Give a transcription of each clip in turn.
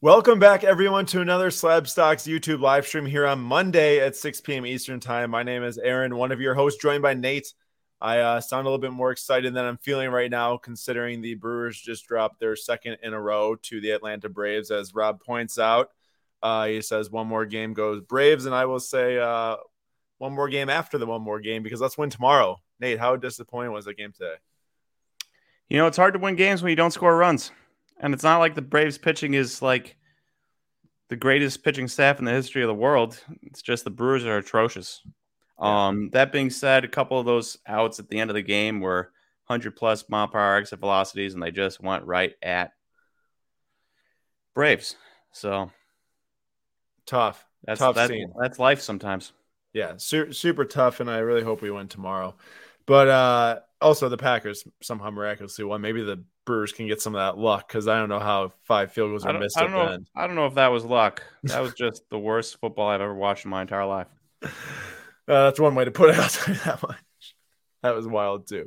Welcome back, everyone, to another Slab Stocks YouTube live stream here on Monday at 6 p.m. Eastern Time. My name is Aaron, one of your hosts, joined by Nate. I uh, sound a little bit more excited than I'm feeling right now, considering the Brewers just dropped their second in a row to the Atlanta Braves, as Rob points out. Uh, he says one more game goes Braves, and I will say uh, one more game after the one more game because let's win tomorrow. Nate, how disappointing was that game today? You know, it's hard to win games when you don't score runs. And it's not like the Braves pitching is like the greatest pitching staff in the history of the world. It's just the Brewers are atrocious. Yeah. Um, that being said, a couple of those outs at the end of the game were 100 plus mile per hour exit velocities, and they just went right at Braves. So tough. That's tough that, scene. That's life sometimes. Yeah, super, super tough, and I really hope we win tomorrow. But uh, also the Packers somehow miraculously won. Maybe the Brewers can get some of that luck because I don't know how five field goals are missed I don't know, the. I don't know if that was luck. That was just the worst football I've ever watched in my entire life. Uh, that's one way to put it. I'll tell you that much. That was wild too.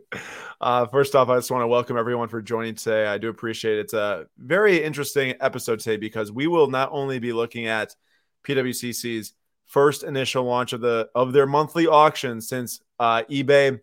Uh, first off, I just want to welcome everyone for joining today. I do appreciate it. It's a very interesting episode today because we will not only be looking at PWCC's first initial launch of the of their monthly auction since uh, eBay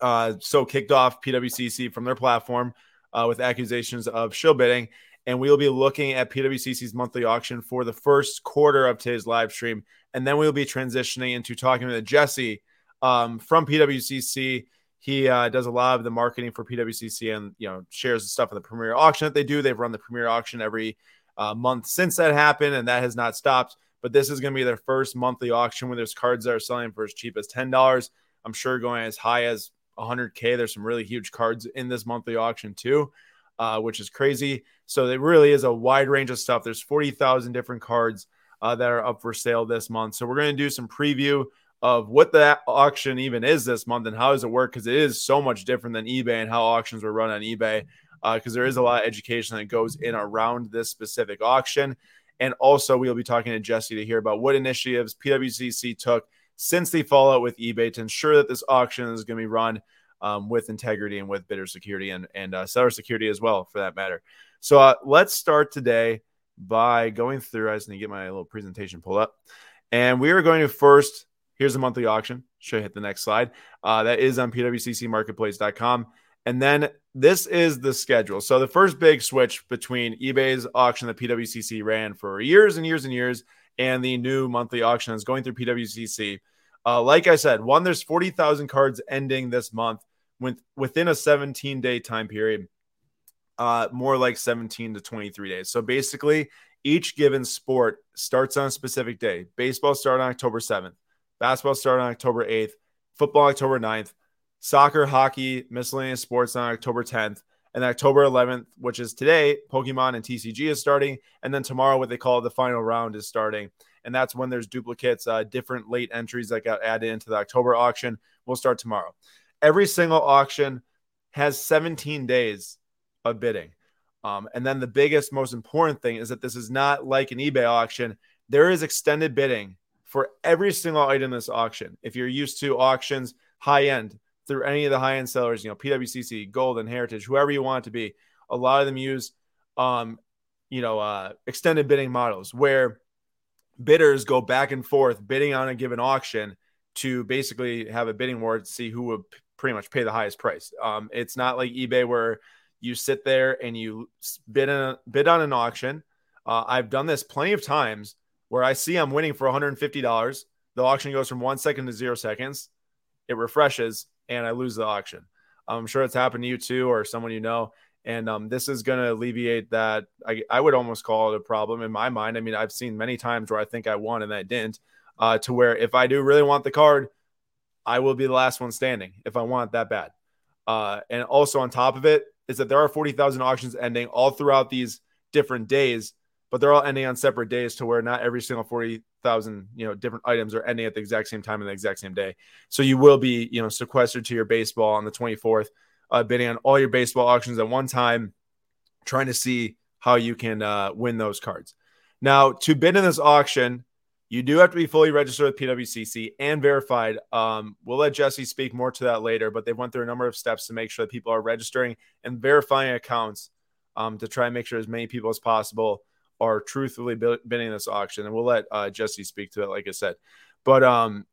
uh, so kicked off PWCC from their platform uh, with accusations of shill bidding. And we will be looking at PWCC's monthly auction for the first quarter of today's live stream. And then we'll be transitioning into talking with Jesse um, from PWCC. He uh, does a lot of the marketing for PWCC and you know shares the stuff in the premier auction that they do. They've run the premier auction every uh, month since that happened, and that has not stopped. But this is going to be their first monthly auction where there's cards that are selling for as cheap as ten dollars. I'm sure going as high as 100K. There's some really huge cards in this monthly auction too, uh, which is crazy. So it really is a wide range of stuff. There's 40,000 different cards uh, that are up for sale this month. So we're going to do some preview of what that auction even is this month and how does it work because it is so much different than eBay and how auctions were run on eBay because uh, there is a lot of education that goes in around this specific auction. And also, we'll be talking to Jesse to hear about what initiatives PWCC took since the fallout with eBay to ensure that this auction is going to be run um, with integrity and with bidder security and, and uh, seller security as well, for that matter. So uh, let's start today by going through. I just need to get my little presentation pulled up. And we are going to first, here's the monthly auction. Should hit the next slide. Uh, that is on pwccmarketplace.com. And then this is the schedule. So the first big switch between eBay's auction that PWCC ran for years and years and years and the new monthly auction is going through PWCC. Uh, like I said, one, there's 40,000 cards ending this month with, within a 17 day time period, uh, more like 17 to 23 days. So basically, each given sport starts on a specific day. Baseball started on October 7th, basketball started on October 8th, football October 9th, soccer, hockey, miscellaneous sports on October 10th. And October 11th, which is today, Pokemon and TCG is starting. And then tomorrow, what they call the final round is starting. And that's when there's duplicates, uh, different late entries that got added into the October auction. We'll start tomorrow. Every single auction has 17 days of bidding. Um, and then the biggest, most important thing is that this is not like an eBay auction. There is extended bidding for every single item in this auction. If you're used to auctions, high end, through any of the high end sellers, you know, PWCC, Golden, Heritage, whoever you want it to be. A lot of them use, um, you know, uh, extended bidding models where bidders go back and forth bidding on a given auction to basically have a bidding war to see who would pretty much pay the highest price. Um, it's not like eBay where you sit there and you bid, a, bid on an auction. Uh, I've done this plenty of times where I see I'm winning for $150. The auction goes from one second to zero seconds. It refreshes and I lose the auction. I'm sure it's happened to you too, or someone you know. And um, this is going to alleviate that. I, I would almost call it a problem in my mind. I mean, I've seen many times where I think I won and I didn't, uh, to where if I do really want the card, I will be the last one standing if I want that bad. Uh, and also on top of it is that there are 40,000 auctions ending all throughout these different days, but they're all ending on separate days to where not every single 40 thousand you know different items are ending at the exact same time in the exact same day. So you will be you know sequestered to your baseball on the 24th, uh, bidding on all your baseball auctions at one time, trying to see how you can uh, win those cards. Now to bid in this auction, you do have to be fully registered with PWCC and verified. Um, we'll let Jesse speak more to that later, but they went through a number of steps to make sure that people are registering and verifying accounts um, to try and make sure as many people as possible are truthfully bidding this auction. And we'll let uh, Jesse speak to it, like I said. But um,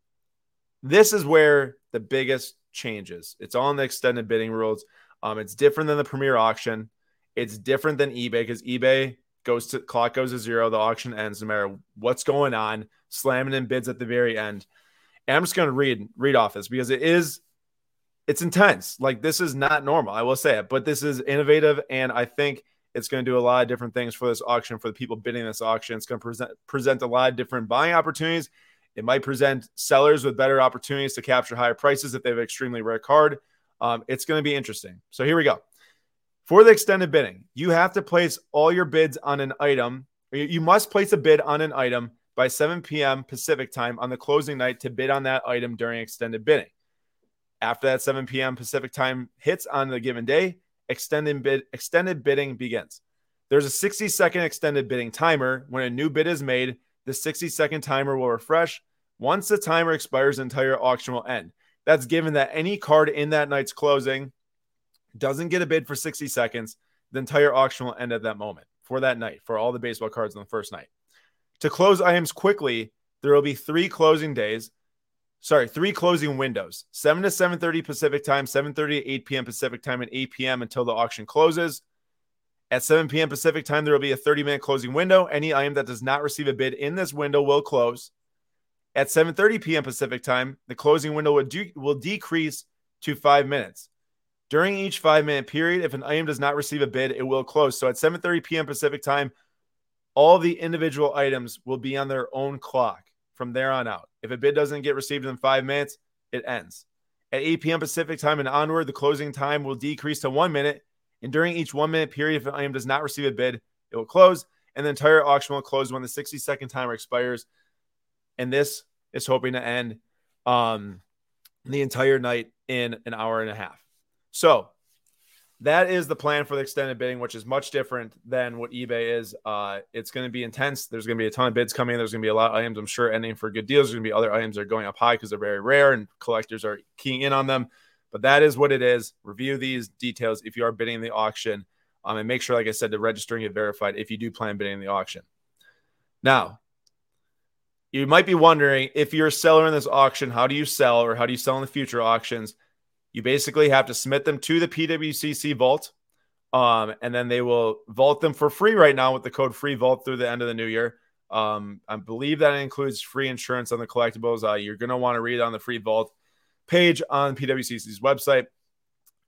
this is where the biggest changes. It's all in the extended bidding rules. Um, it's different than the premier auction. It's different than eBay because eBay goes to clock goes to zero, the auction ends no matter what's going on, slamming in bids at the very end. And I'm just going to read read off this because it is it's intense. Like this is not normal. I will say it, but this is innovative, and I think it's going to do a lot of different things for this auction for the people bidding this auction. It's going to present present a lot of different buying opportunities. It might present sellers with better opportunities to capture higher prices if they have an extremely rare card. Um, it's going to be interesting. So here we go. For the extended bidding, you have to place all your bids on an item. You must place a bid on an item by 7 p.m. Pacific time on the closing night to bid on that item during extended bidding. After that 7 p.m. Pacific time hits on the given day, extended bid extended bidding begins. There's a 60 second extended bidding timer. When a new bid is made, the 60 second timer will refresh. Once the timer expires, the entire auction will end. That's given that any card in that night's closing doesn't get a bid for 60 seconds, the entire auction will end at that moment for that night for all the baseball cards on the first night. To close items quickly, there will be three closing days sorry, three closing windows 7 to 7.30 Pacific time, 7.30 to 8 p.m. Pacific time, and 8 p.m. until the auction closes. At 7 p.m. Pacific time, there will be a 30 minute closing window. Any item that does not receive a bid in this window will close. At 7:30 p.m. Pacific time, the closing window will, de- will decrease to five minutes. During each five minute period, if an item does not receive a bid, it will close. So at 7:30 p.m. Pacific time, all the individual items will be on their own clock from there on out. If a bid doesn't get received in five minutes, it ends. At 8 p.m. Pacific time and onward, the closing time will decrease to one minute. And during each one minute period, if an item does not receive a bid, it will close. And the entire auction will close when the 60 second timer expires. And this is hoping to end um, the entire night in an hour and a half. So that is the plan for the extended bidding, which is much different than what eBay is. Uh, it's going to be intense. There's going to be a ton of bids coming. There's going to be a lot of items, I'm sure, ending for good deals. There's going to be other items that are going up high because they're very rare and collectors are keying in on them. But that is what it is. Review these details if you are bidding the auction, um, and make sure, like I said, to register and get verified if you do plan bidding the auction. Now, you might be wondering if you're a seller in this auction, how do you sell or how do you sell in the future auctions? You basically have to submit them to the PWCC vault. Um, and then they will vault them for free right now with the code free vault through the end of the new year. Um, I believe that includes free insurance on the collectibles. Uh, you're going to want to read on the free vault page on PWCC's website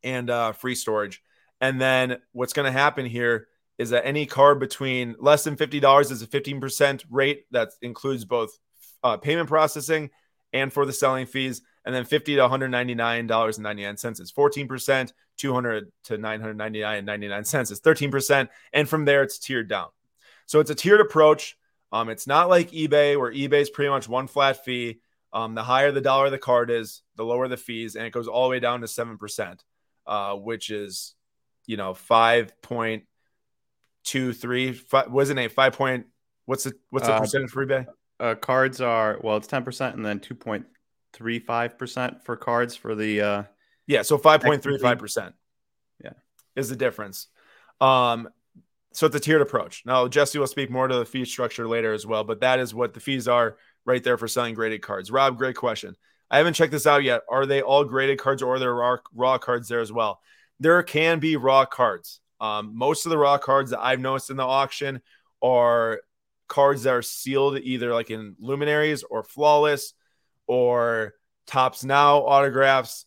and uh, free storage. And then what's going to happen here is that any card between less than $50 is a 15% rate that includes both uh, payment processing and for the selling fees. And then 50 to 199 dollars and 99 cents is 14 percent 200 to 999 and 99 cents is 13 percent. And from there it's tiered down. So it's a tiered approach. Um, it's not like ebay where ebay is pretty much one flat fee. Um, the higher the dollar the card is the lower the fees and it goes all the way down to 7 percent uh, which is you know 5.23 wasn't a 5 point what's the what's the uh, percentage for ebay uh, cards are well it's 10 percent and then 2 point three five percent for cards for the uh yeah so 5.35 percent. Yeah. Is the difference. Um so it's a tiered approach. Now jesse will speak more to the fee structure later as well but that is what the fees are right there for selling graded cards. Rob great question. I haven't checked this out yet. Are they all graded cards or are there raw, raw cards there as well? There can be raw cards. Um, most of the raw cards that i've noticed in the auction are cards that are sealed either like in luminaries or flawless or Topps Now autographs,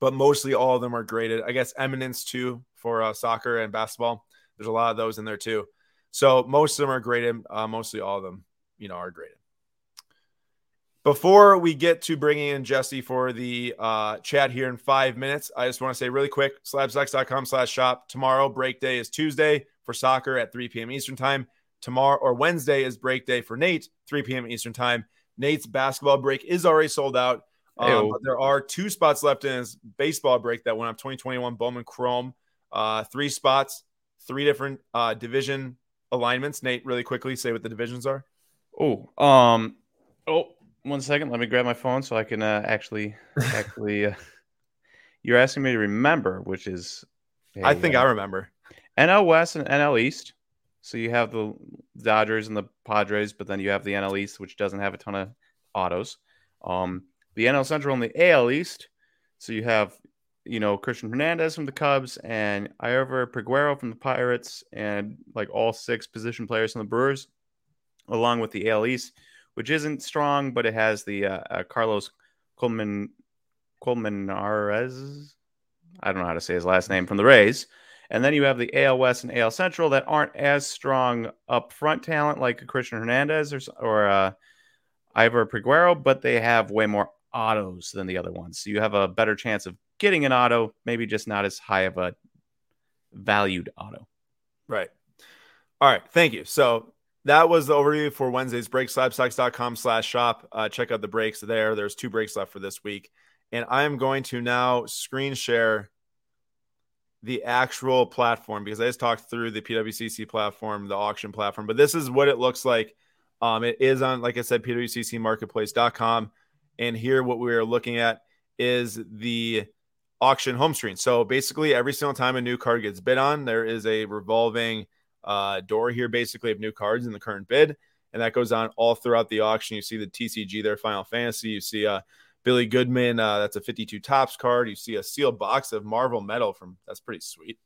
but mostly all of them are graded. I guess Eminence too for uh, soccer and basketball. There's a lot of those in there too. So most of them are graded. Uh, mostly all of them, you know, are graded. Before we get to bringing in Jesse for the uh, chat here in five minutes, I just want to say really quick, slabstocks.com slash shop. Tomorrow, break day is Tuesday for soccer at 3 p.m. Eastern time. Tomorrow or Wednesday is break day for Nate, 3 p.m. Eastern time. Nate's basketball break is already sold out. Um, there are two spots left in his baseball break that went up 2021 Bowman Chrome. Uh, three spots, three different uh, division alignments. Nate, really quickly, say what the divisions are. Oh, um, oh, one second. Let me grab my phone so I can uh, actually, actually. Uh, you're asking me to remember, which is. I think uh, I remember. NL West and NL East. So you have the Dodgers and the Padres, but then you have the NL East, which doesn't have a ton of autos. Um, the NL Central and the AL East. So you have, you know, Christian Hernandez from the Cubs and Liover Peguero from the Pirates, and like all six position players from the Brewers, along with the AL East, which isn't strong, but it has the uh, uh, Carlos Colman Colmenares. I don't know how to say his last name from the Rays. And then you have the AL West and AL Central that aren't as strong up front talent like Christian Hernandez or, or uh, Liover Peguero, but they have way more autos than the other ones. So you have a better chance of getting an auto, maybe just not as high of a valued auto. Right. All right. Thank you. So that was the overview for Wednesday's break. Slabstocks.com slash shop. Uh, check out the breaks there. There's two breaks left for this week. And I am going to now screen share the actual platform because I just talked through the PWCC platform, the auction platform, but this is what it looks like. Um, it is on, like I said, PWCCmarketplace.com. And here, what we are looking at is the auction home screen. So basically, every single time a new card gets bid on, there is a revolving uh, door here, basically, of new cards in the current bid. And that goes on all throughout the auction. You see the TCG there, Final Fantasy. You see uh, Billy Goodman, uh, that's a 52 Topps card. You see a sealed box of Marvel Metal from that's pretty sweet.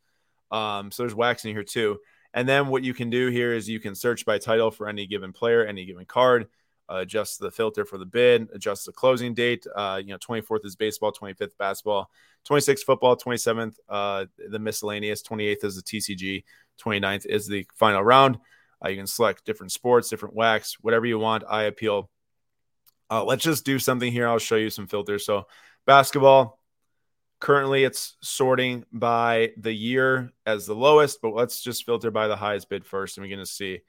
Um, so there's wax in here too. And then what you can do here is you can search by title for any given player, any given card, uh, adjust the filter for the bid, adjust the closing date. Uh, you know, 24th is baseball, 25th basketball, 26th football, 27th uh, the miscellaneous, 28th is the TCG, 29th is the final round. Uh, you can select different sports, different wax, whatever you want. I appeal uh, let's just do something here. I'll show you some filters. So, basketball, currently it's sorting by the year as the lowest, but let's just filter by the highest bid first. And we're going to see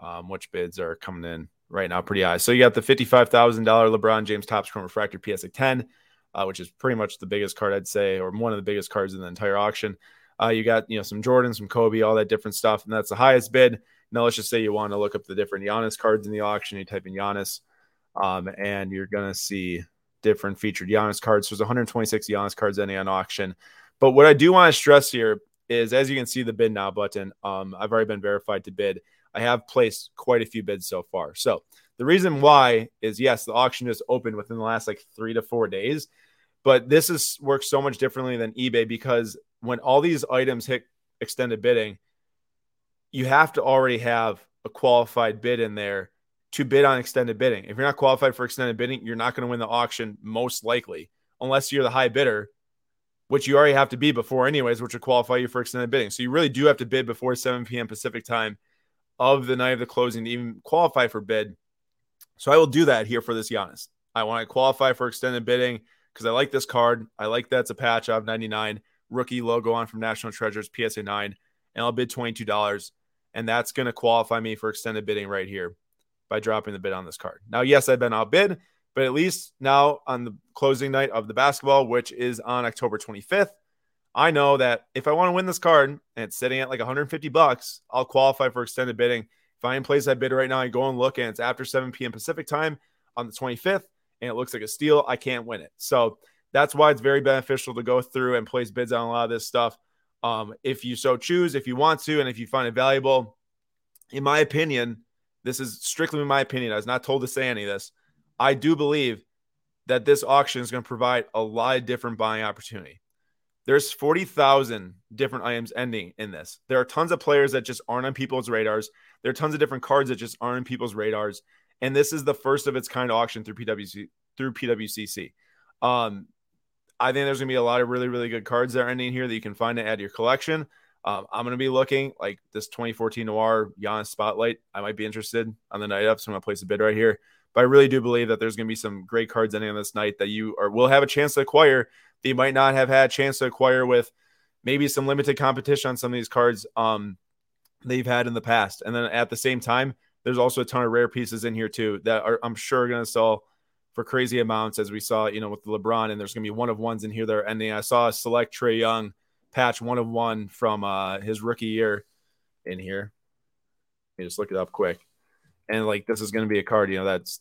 um, which bids are coming in right now pretty high. So, you got the $55,000 LeBron James Topps Chrome Refractor PSA 10, uh, which is pretty much the biggest card, I'd say, or one of the biggest cards in the entire auction. Uh, you got, you know, some Jordan, some Kobe, all that different stuff. And that's the highest bid. Now, let's just say you want to look up the different Giannis cards in the auction. You type in Giannis um, and you're going to see different featured Giannis cards. So there's 126 Giannis cards ending on auction. But what I do want to stress here is, as you can see the bid now button, um, I've already been verified to bid. I have placed quite a few bids so far. So the reason why is yes, the auction just opened within the last like three to four days, but this is works so much differently than eBay because when all these items hit extended bidding, you have to already have a qualified bid in there to bid on extended bidding. If you're not qualified for extended bidding, you're not going to win the auction most likely, unless you're the high bidder, which you already have to be before, anyways, which would qualify you for extended bidding. So you really do have to bid before 7 p.m. Pacific time of the night of the closing to even qualify for bid. So I will do that here for this Giannis. I want to qualify for extended bidding because I like this card. I like that's a patch of 99 rookie logo on from National Treasures PSA 9, and I'll bid $22. And that's going to qualify me for extended bidding right here by dropping the bid on this card. Now, yes, I've been outbid, but at least now on the closing night of the basketball, which is on October 25th, I know that if I want to win this card and it's sitting at like 150 bucks, I'll qualify for extended bidding. If I in place that bid right now, I go and look and it's after 7 p.m. Pacific time on the 25th and it looks like a steal, I can't win it. So that's why it's very beneficial to go through and place bids on a lot of this stuff. Um, if you so choose, if you want to, and if you find it valuable, in my opinion, this is strictly my opinion. I was not told to say any of this. I do believe that this auction is going to provide a lot of different buying opportunity. There's 40,000 different items ending in this. There are tons of players that just aren't on people's radars. There are tons of different cards that just aren't on people's radars. And this is the first of its kind auction through PWC through PWCC. Um, I think there's going to be a lot of really, really good cards that are ending here that you can find and add to your collection. Um, I'm going to be looking like this 2014 Noir Giannis Spotlight. I might be interested on the night up, so I'm going to place a bid right here. But I really do believe that there's going to be some great cards ending on this night that you will have a chance to acquire that you might not have had a chance to acquire with maybe some limited competition on some of these cards um, they've had in the past. And then at the same time, there's also a ton of rare pieces in here too that are I'm sure going to sell for crazy amounts as we saw, you know, with the LeBron. And there's going to be one of ones in here that are ending. I saw a select Trae Young patch one of one from uh, his rookie year in here. Let me just look it up quick. And like this is going to be a card, you know, that's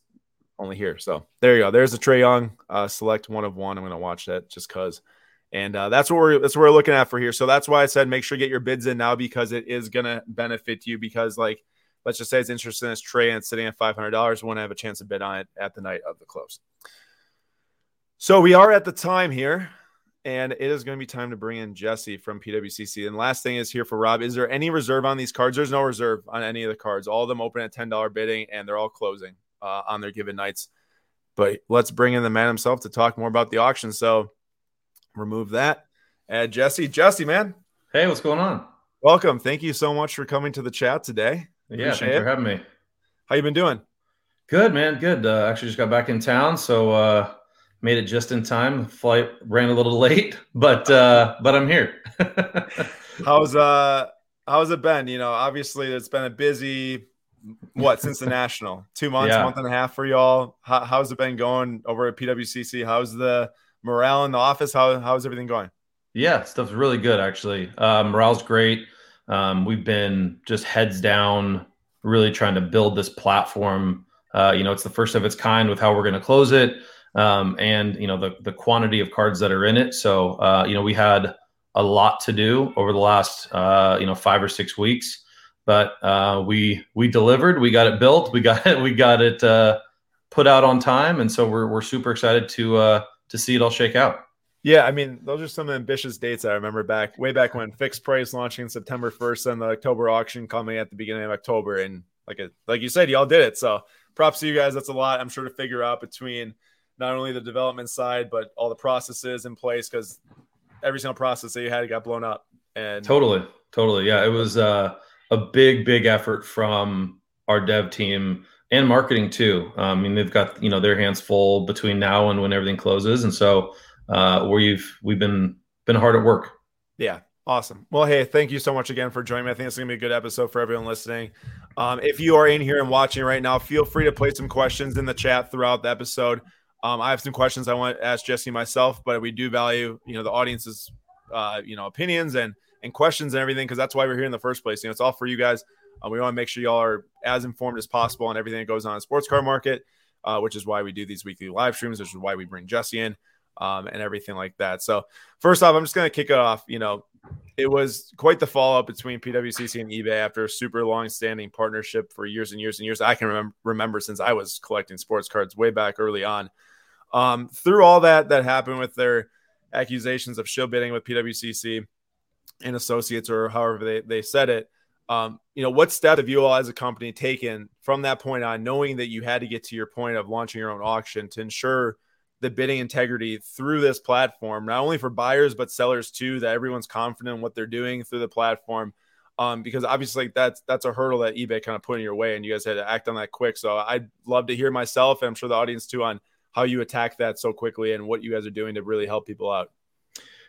only here. So there you go. There's a Trae Young uh, select one of one. I'm going to watch that just because And uh, that's what we're that's what we're looking at for here. So that's why I said make sure you get your bids in now because it is gonna benefit you. Because like let's just say it's interested in Trae and it's sitting at five hundred dollars, want to have a chance to bid on it at the night of the close. So we are at the time here, and it is going to be time to bring in Jesse from PWCC. And last thing is here for Rob: is there any reserve on these cards? There's no reserve on any of the cards. All of them open at ten dollar bidding, and they're all closing uh, on their given nights. But let's bring in the man himself to talk more about the auction. So remove that. Add Jesse. Jesse, man. Hey, what's going on? Welcome. Thank you so much for coming to the chat today. Yeah, thanks it. for having me. How you been doing? Good, man. Good. Uh, actually, just got back in town, so uh, made it just in time. Flight ran a little late, but uh, but I'm here. how's uh how's it been? You know, obviously it's been a busy what since the national two months, yeah. month and a half for y'all. How, how's it been going over at PWCC? How's the morale in the office? How how's everything going? Yeah, stuff's really good actually. Uh, morale's great. Um, we've been just heads down, really trying to build this platform. Uh, you know, it's the first of its kind with how we're going to close it, um, and you know the the quantity of cards that are in it. So uh, you know, we had a lot to do over the last uh, you know five or six weeks, but uh, we we delivered. We got it built. We got it. We got it uh, put out on time, and so we're we're super excited to uh, to see it all shake out. Yeah, I mean, those are some ambitious dates I remember back way back when fixed price launching September 1st and the October auction coming at the beginning of October. And like a, like you said, y'all did it. So props to you guys. That's a lot, I'm sure, to figure out between not only the development side, but all the processes in place because every single process that you had got blown up. And totally, totally. Yeah, it was uh, a big, big effort from our dev team and marketing too. I mean, they've got you know their hands full between now and when everything closes, and so uh, we've we've been been hard at work. Yeah, awesome. Well, hey, thank you so much again for joining me. I think it's gonna be a good episode for everyone listening. Um, if you are in here and watching right now, feel free to place some questions in the chat throughout the episode. Um, I have some questions I want to ask Jesse myself, but we do value you know the audience's uh, you know opinions and and questions and everything because that's why we're here in the first place. You know, it's all for you guys. Uh, we want to make sure y'all are as informed as possible on everything that goes on in the sports car market, uh, which is why we do these weekly live streams, which is why we bring Jesse in um, and everything like that. So, first off, I'm just to kick it off. You know, it was quite the follow up between PWCC and eBay after a super long standing partnership for years and years and years. I can remember, remember since I was collecting sports cards way back early on. Um, through all that that happened with their accusations of shill bidding with PWCC and associates, or however they, they said it, um, you know, what step have you all as a company taken from that point on, knowing that you had to get to your point of launching your own auction to ensure the bidding integrity through this platform, not only for buyers but sellers too, that everyone's confident in what they're doing through the platform. Um, because obviously that's that's a hurdle that eBay kind of put in your way, and you guys had to act on that quick. So I'd love to hear myself, and I'm sure the audience too, on how you attack that so quickly and what you guys are doing to really help people out.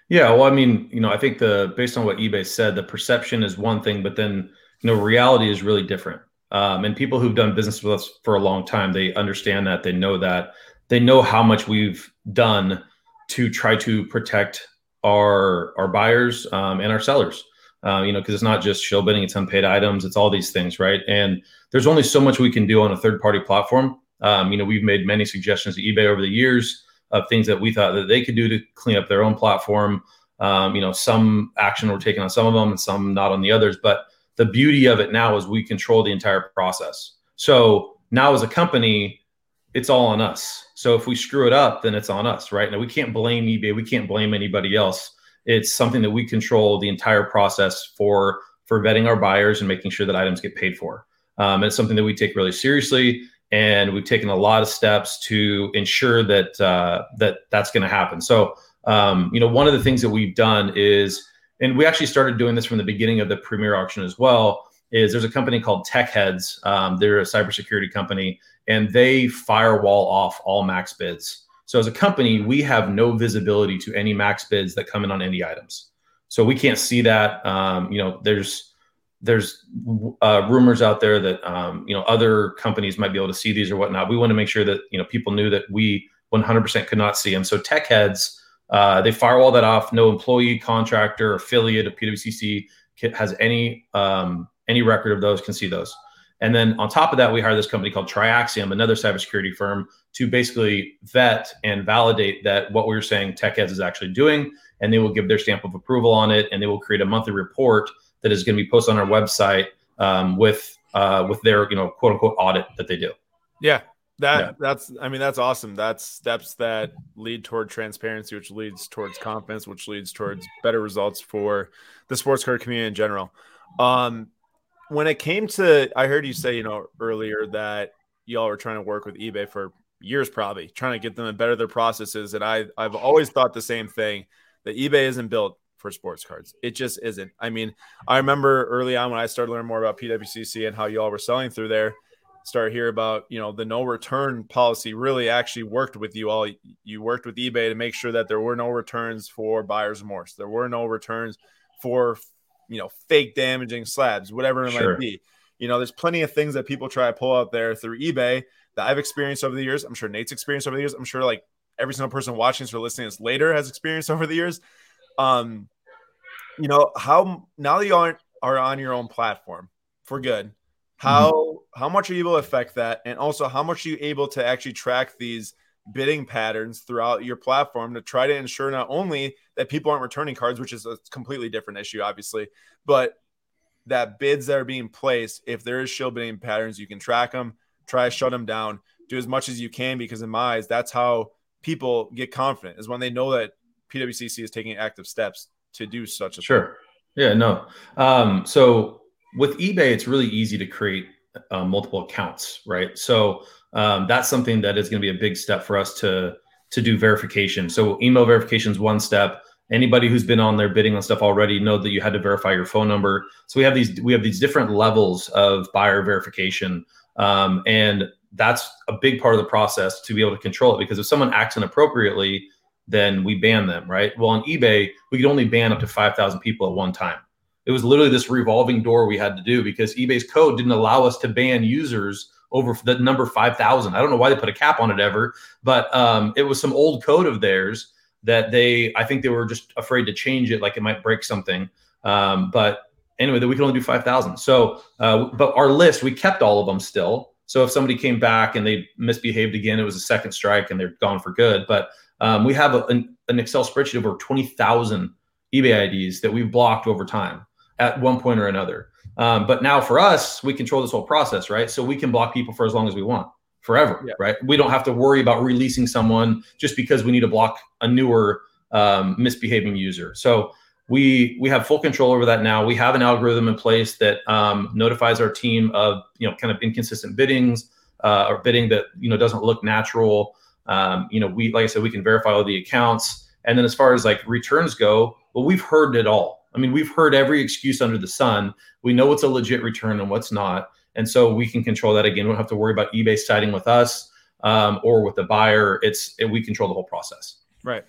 Yeah, well, I mean, you know, I think the based on what eBay said, the perception is one thing, but then you know, reality is really different. Um, and people who've done business with us for a long time, they understand that, they know that they know how much we've done to try to protect our our buyers um, and our sellers. Uh, you know, because it's not just shill bidding; it's unpaid items, it's all these things, right? And there's only so much we can do on a third party platform. Um, you know, we've made many suggestions to eBay over the years of things that we thought that they could do to clean up their own platform. Um, you know, some action we're taking on some of them and some not on the others. But the beauty of it now is we control the entire process. So now as a company, it's all on us. So if we screw it up, then it's on us, right? Now we can't blame eBay, we can't blame anybody else. It's something that we control the entire process for for vetting our buyers and making sure that items get paid for. Um, it's something that we take really seriously, and we've taken a lot of steps to ensure that uh, that that's going to happen. So um, you know, one of the things that we've done is, and we actually started doing this from the beginning of the premier auction as well. Is there's a company called TechHeads. Um, they're a cybersecurity company, and they firewall off all max bids. So as a company, we have no visibility to any max bids that come in on any items. So we can't see that. Um, you know, there's there's uh, rumors out there that um, you know other companies might be able to see these or whatnot. We want to make sure that you know people knew that we 100% could not see them. So tech heads uh, they firewall that off. No employee, contractor, affiliate of PwCC has any um, any record of those can see those. And then on top of that, we hired this company called Triaxium, another cybersecurity firm, to basically vet and validate that what we were saying tech TechHeads is actually doing. And they will give their stamp of approval on it, and they will create a monthly report that is going to be posted on our website um, with uh, with their you know quote unquote audit that they do. Yeah, that yeah. that's I mean that's awesome. That's steps that lead toward transparency, which leads towards confidence, which leads towards better results for the sports card community in general. Um, when it came to, I heard you say, you know, earlier that y'all were trying to work with eBay for years, probably trying to get them to better their processes. And I, I've always thought the same thing that eBay isn't built for sports cards. It just isn't. I mean, I remember early on when I started learning more about PWCC and how y'all were selling through there, start hear about, you know, the no return policy really actually worked with you all. You worked with eBay to make sure that there were no returns for buyer's remorse. There were no returns for you know, fake damaging slabs, whatever it sure. might be. You know, there's plenty of things that people try to pull out there through eBay that I've experienced over the years. I'm sure Nate's experienced over the years. I'm sure like every single person watching this or listening to this later has experienced over the years. Um, you know, how now that you aren't are on your own platform for good, how mm-hmm. how much are you able to affect that? And also how much are you able to actually track these bidding patterns throughout your platform to try to ensure not only that people aren't returning cards, which is a completely different issue, obviously, but that bids that are being placed, if there is shill bidding patterns, you can track them, try to shut them down, do as much as you can, because in my eyes, that's how people get confident is when they know that PWCC is taking active steps to do such a sure. Thing. Yeah, no. Um, so with eBay, it's really easy to create uh, multiple accounts, right? So um, that's something that is going to be a big step for us to to do verification. So email verification is one step. Anybody who's been on there bidding on stuff already know that you had to verify your phone number. So we have these we have these different levels of buyer verification, um, and that's a big part of the process to be able to control it. Because if someone acts inappropriately, then we ban them, right? Well, on eBay, we could only ban up to five thousand people at one time. It was literally this revolving door we had to do because eBay's code didn't allow us to ban users over the number 5,000. I don't know why they put a cap on it ever, but um, it was some old code of theirs that they, I think they were just afraid to change it, like it might break something. Um, but anyway, that we could only do 5,000. So, uh, but our list, we kept all of them still. So if somebody came back and they misbehaved again, it was a second strike and they're gone for good. But um, we have a, an, an Excel spreadsheet of over 20,000 eBay IDs that we've blocked over time at one point or another. Um, but now for us, we control this whole process, right? So we can block people for as long as we want, forever, yeah. right? We don't have to worry about releasing someone just because we need to block a newer um, misbehaving user. So we we have full control over that now. We have an algorithm in place that um, notifies our team of you know kind of inconsistent biddings uh, or bidding that you know doesn't look natural. Um, you know, we like I said, we can verify all the accounts. And then as far as like returns go, well, we've heard it all I mean, we've heard every excuse under the sun. We know what's a legit return and what's not. And so we can control that again. We don't have to worry about eBay siding with us um, or with the buyer. It's it, we control the whole process. Right.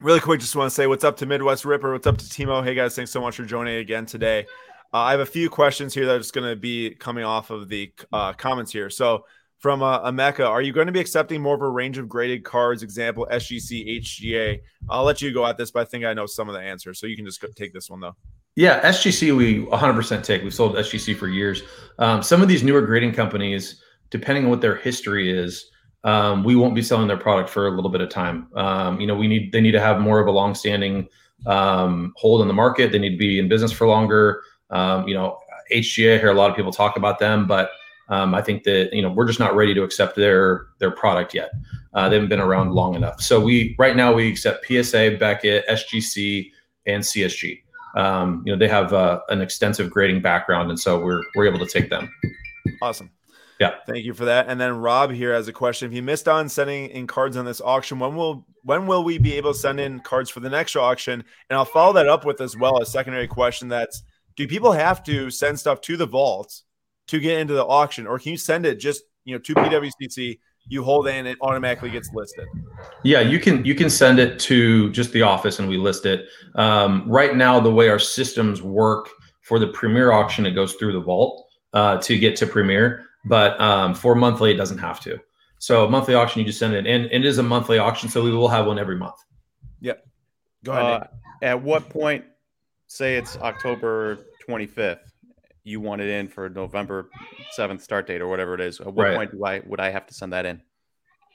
Really quick, just want to say what's up to Midwest Ripper. What's up to Timo? Hey guys, thanks so much for joining again today. Uh, I have a few questions here that are just going to be coming off of the uh, comments here. So from uh, are you going to be accepting more of a range of graded cards, example SGC, HGA? I'll let you go at this, but I think I know some of the answers, so you can just take this one though. Yeah, SGC we 100% take. We've sold SGC for years. Um, some of these newer grading companies, depending on what their history is, um, we won't be selling their product for a little bit of time. Um, you know, we need they need to have more of a long-standing um, hold in the market. They need to be in business for longer. Um, you know, HGA, I hear a lot of people talk about them, but um, I think that you know we're just not ready to accept their their product yet. Uh, they haven't been around long enough. So we right now we accept PSA, Beckett, SGC, and CSG. Um, you know they have uh, an extensive grading background, and so we're we're able to take them. Awesome. Yeah. Thank you for that. And then Rob here has a question. If you missed on sending in cards on this auction, when will when will we be able to send in cards for the next auction? And I'll follow that up with as well a secondary question that's do people have to send stuff to the vault to get into the auction, or can you send it just you know to PWCC? You hold it and it automatically gets listed. Yeah, you can you can send it to just the office and we list it. Um, right now, the way our systems work for the Premier auction, it goes through the vault uh, to get to Premier, but um, for monthly, it doesn't have to. So monthly auction, you just send it, and, and it is a monthly auction, so we will have one every month. Yep. Go ahead. Uh, at what point? Say it's October twenty fifth you want it in for November seventh start date or whatever it is. At what Right. point do I would I have to send that in?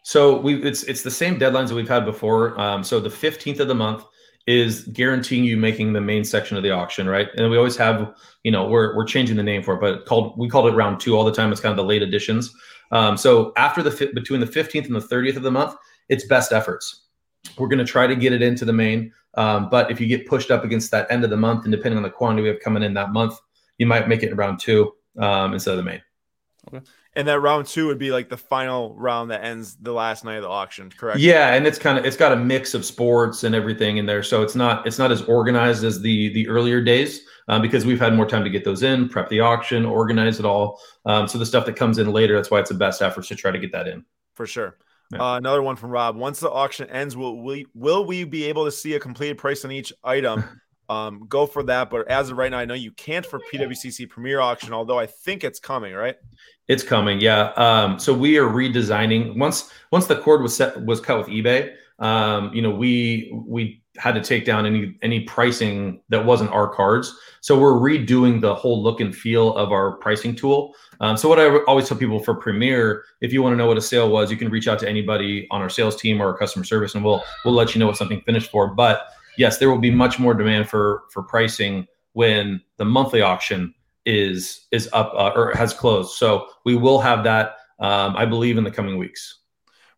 So we it's it's the same deadlines that we've had before. Um, so the fifteenth of the month is guaranteeing you making the main section of the auction, right? And we always have, you know, we're we're changing the name for it, but called we called it round two all the time. It's kind of the late additions. Um, so after the fi- between the fifteenth and the thirtieth of the month, it's best efforts. We're going to try to get it into the main, um, but if you get pushed up against that end of the month, and depending on the quantity we have coming in that month, you might make it in round two um, instead of the main. Okay. And that round two would be like the final round that ends the last night of the auction, correct? Yeah, and it's kind of it's got a mix of sports and everything in there, so it's not it's not as organized as the the earlier days um, because we've had more time to get those in, prep the auction, organize it all. Um, so the stuff that comes in later, that's why it's the best efforts to try to get that in. for sure. Yeah. Uh, another one from Rob. Once the auction ends, will we will we be able to see a completed price on each item? Um, go for that. But as of right now, I know you can't for PWCC Premier Auction, although I think it's coming, right? It's coming, yeah. Um, so we are redesigning once once the cord was set was cut with eBay. Um, you know, we we had to take down any any pricing that wasn't our cards. So we're redoing the whole look and feel of our pricing tool. Um, so what I always tell people for Premier, if you want to know what a sale was, you can reach out to anybody on our sales team or our customer service, and we'll we'll let you know what something finished for. But yes, there will be much more demand for for pricing when the monthly auction is is up uh, or has closed. So we will have that, um, I believe, in the coming weeks.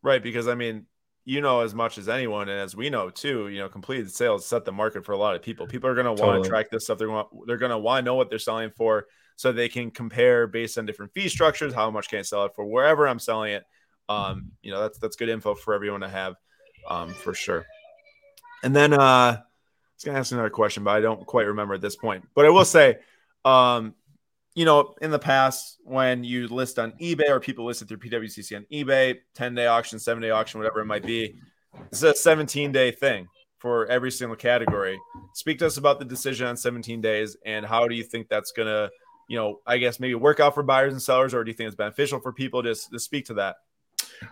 Right, because I mean, you know as much as anyone, and as we know too, you know, completed sales set the market for a lot of people. People are going to want Totally. to track this stuff. They're going they're going to want to know what they're selling for, so they can compare based on different fee structures. How much can I sell it for? Wherever I'm selling it, um, you know, that's that's good info for everyone to have, um, for sure. And then uh, I was going to ask another question, but I don't quite remember at this point. But I will say, um, you know, in the past, when you list on eBay or people listed through PWCC on eBay, 10 day auction, seven day auction, whatever it might be, it's a 17 day thing for every single category. Speak to us about the decision on 17 days and how do you think that's going to, you know, I guess maybe work out for buyers and sellers, or do you think it's beneficial for people? Just, just speak to that.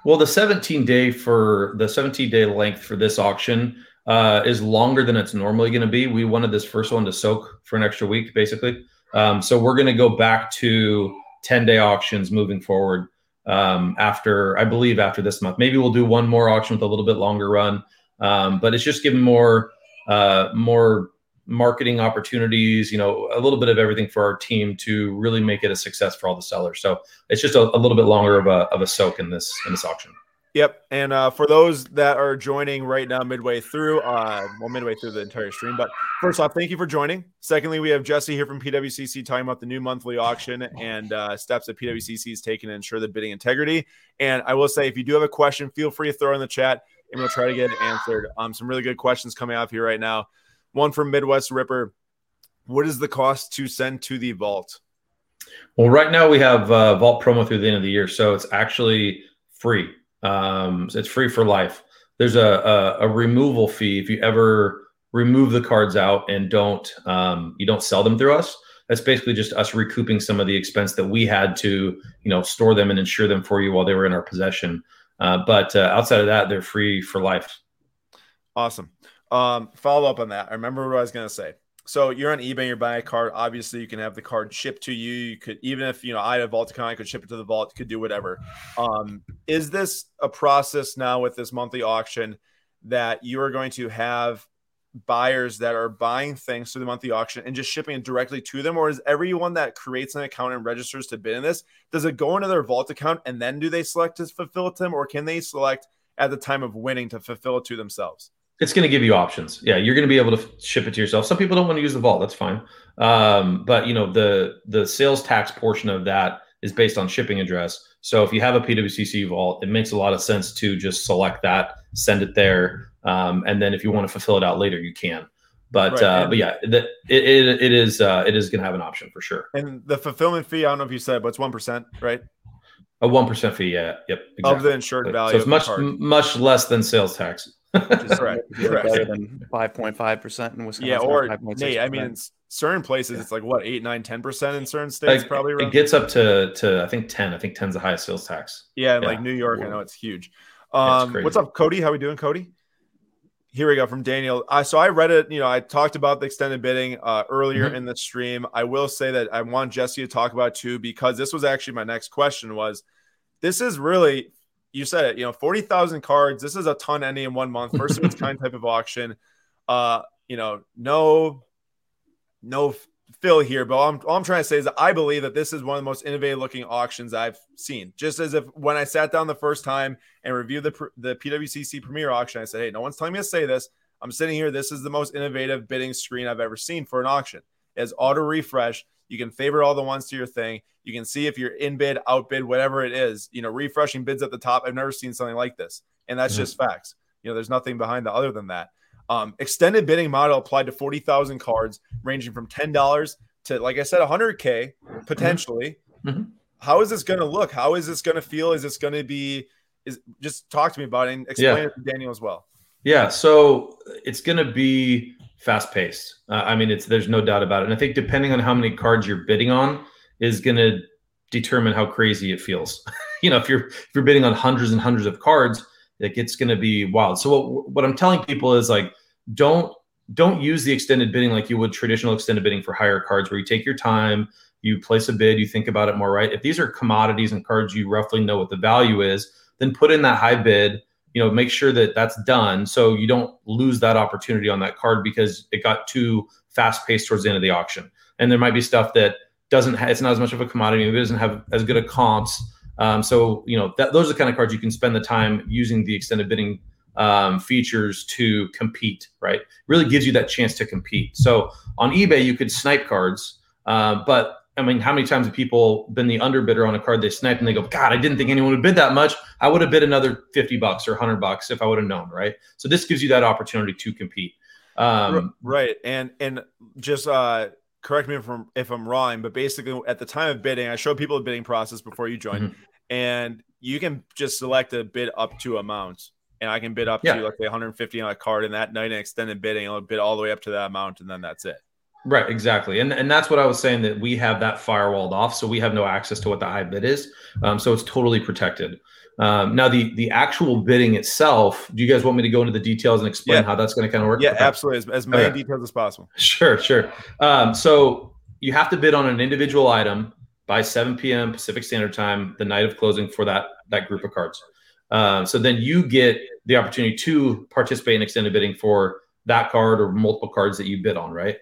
Well, the 17 day for the 17 day length for this auction uh, is longer than it's normally going to be. We wanted this first one to soak for an extra week, basically. Um, so we're going to go back to 10 day auctions moving forward um, after, I believe, after this month. Maybe we'll do one more auction with a little bit longer run, um, but it's just giving more uh, more marketing opportunities. You know, a little bit of everything for our team to really make it a success for all the sellers. So it's just a, a little bit longer of a of a soak in this in this auction. Yep. And uh, for those that are joining right now, midway through, uh, well, midway through the entire stream. But first off, thank you for joining. Secondly, we have Jesse here from PWCC talking about the new monthly auction and uh, steps that PWCC is taking to ensure the bidding integrity. And I will say, if you do have a question, feel free to throw in the chat and we'll try to get it answered. Um, some really good questions coming up here right now. One from Midwest Ripper. What is the cost to send to the vault? Well, right now we have uh, Vault promo through the end of the year, so it's actually free. Um, so it's free for life. There's a, a a removal fee if you ever remove the cards out and don't um, you don't sell them through us. That's basically just us recouping some of the expense that we had to you know store them and insure them for you while they were in our possession. Uh, but uh, outside of that, they're free for life. Awesome. Um, follow up on that. I remember what I was going to say. So you're on eBay, you're buying a card. Obviously, you can have the card shipped to you. You could, even if you know I had a vault account, I could ship it to the vault. Could do whatever. Um, is this a process now with this monthly auction that you are going to have buyers that are buying things through the monthly auction and just shipping it directly to them, or is everyone that creates an account and registers to bid in this does it go into their vault account and then do they select to fulfill it to them, or can they select at the time of winning to fulfill it to themselves? It's going to give you options. Yeah, you're going to be able to ship it to yourself. Some people don't want to use the vault. That's fine. Um, but you know the the sales tax portion of that is based on shipping address. So if you have a PWCC vault, it makes a lot of sense to just select that, send it there, um, and then if you want to fulfill it out later, you can. But Right, uh, but yeah, the, it, it it is uh, it is going to have an option for sure. And the fulfillment fee, I don't know if you said, but it's one percent, right? A one percent fee. Yeah. Yep. Exactly. Of the insured value, so it's of much the card. much less than sales tax. Just Correct, Better than five point five percent in Wisconsin. Yeah, or 5.6%. Nate, I mean, in certain places it's like what eight, nine, ten percent in certain states, Like, probably. it gets up to to I think ten. I think 10's the highest sales tax. yeah, yeah. like New York, I know it's huge. Yeah, it's Um, what's up, Cody? How are we doing, Cody? here we go from Daniel. Uh, so I read it. You know, I talked about the extended bidding uh, earlier Mhm. in the stream. I will say that I want Jesse to talk about too because this was actually my next question. Was this is really you said it? You know, forty thousand cards. This is a ton ending in one month. First of its kind type of auction. Uh, you know, no, no fill here, but all I'm, all I'm trying to say is that I believe that this is one of the most innovative looking auctions I've seen. Just as if when I sat down the first time and reviewed the the PWCC Premier auction, I said, "Hey, no one's telling me to say this. I'm sitting here. This is the most innovative bidding screen I've ever seen for an auction. It has auto refresh. You can favorite all the ones to your thing. You can see if you're in bid, out bid, whatever it is. You know, refreshing bids at the top. I've never seen something like this, and that's just facts. You know, there's nothing behind that other than that. Um, extended bidding model applied to 40,000 cards, ranging from $10 to, like I said, 100K potentially. Mhm. How is this going to look? How is this going to feel? Is this going to be? Is just talk to me about it and explain Yeah. it to Daniel as well. Yeah, so it's going to be fast paced. Uh, I mean, it's there's no doubt about it. And I think depending on how many cards you're bidding on is going to determine how crazy it feels. you know, if you're if you're bidding on hundreds and hundreds of cards, like it's going to be wild. So what what I'm telling people is like don't don't use the extended bidding like you would traditional extended bidding for higher cards where you take your time, you place a bid, you think about it more, right? If these are commodities and cards you roughly know what the value is, then put in that high bid you know make sure that that's done so you don't lose that opportunity on that card because it got too fast paced towards the end of the auction. And there might be stuff that doesn't ha- it's not as much of a commodity it doesn't have as good a comps. Um, so you know that, those are the kind of cards you can spend the time using the extended bidding um, features to compete right? Really gives you that chance to compete. So on ebay you could snipe cards uh, but I mean, how many times have people been the underbidder on a card they sniped and they go, God, I didn't think anyone would bid that much. I would have bid another 50 bucks or 100 bucks if I would have known, right? So this gives you that opportunity to compete. Um, right, and and just uh, correct me if I'm if I'm wrong, but basically at the time of bidding, I showed people the bidding process before you joined, Mhm. and you can just select a bid up to amount, and I can bid up Yeah. to like 150 on a card, and that night in extended bidding, I'll bid all the way up to that amount, and then that's it. Right, exactly, and and that's what I was saying that we have that firewalled off, so we have no access to what the high bid is, um, so it's totally protected. Um, now the the actual bidding itself, do you guys want me to go into the details and explain Yeah. how that's going to kind of work? Yeah, Okay. absolutely, as, as many Okay. details as possible. Sure, sure. Um, so you have to bid on an individual item by 7 p.m. Pacific Standard Time, the night of closing for that that group of cards. Um, so then you get the opportunity to participate in extended bidding for that card or multiple cards that you bid on, right?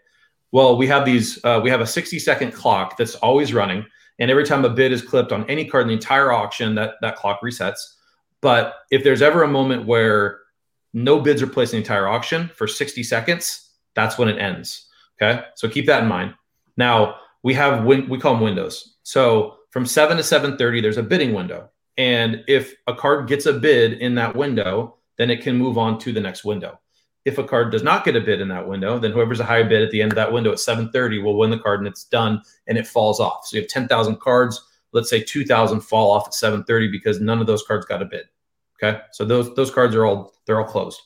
Well, we have these. Uh, we have a 60 second clock that's always running, and every time a bid is clipped on any card in the entire auction, that that clock resets. But if there's ever a moment where no bids are placed in the entire auction for 60 seconds, that's when it ends. Okay, so keep that in mind. Now we have win- we call them windows. So from seven to seven thirty, there's a bidding window, and if a card gets a bid in that window, then it can move on to the next window. If a card does not get a bid in that window, then whoever's a higher bid at the end of that window at 7:30 will win the card, and it's done, and it falls off. So you have 10,000 cards. Let's say 2,000 fall off at 7:30 because none of those cards got a bid. Okay, so those those cards are all they're all closed.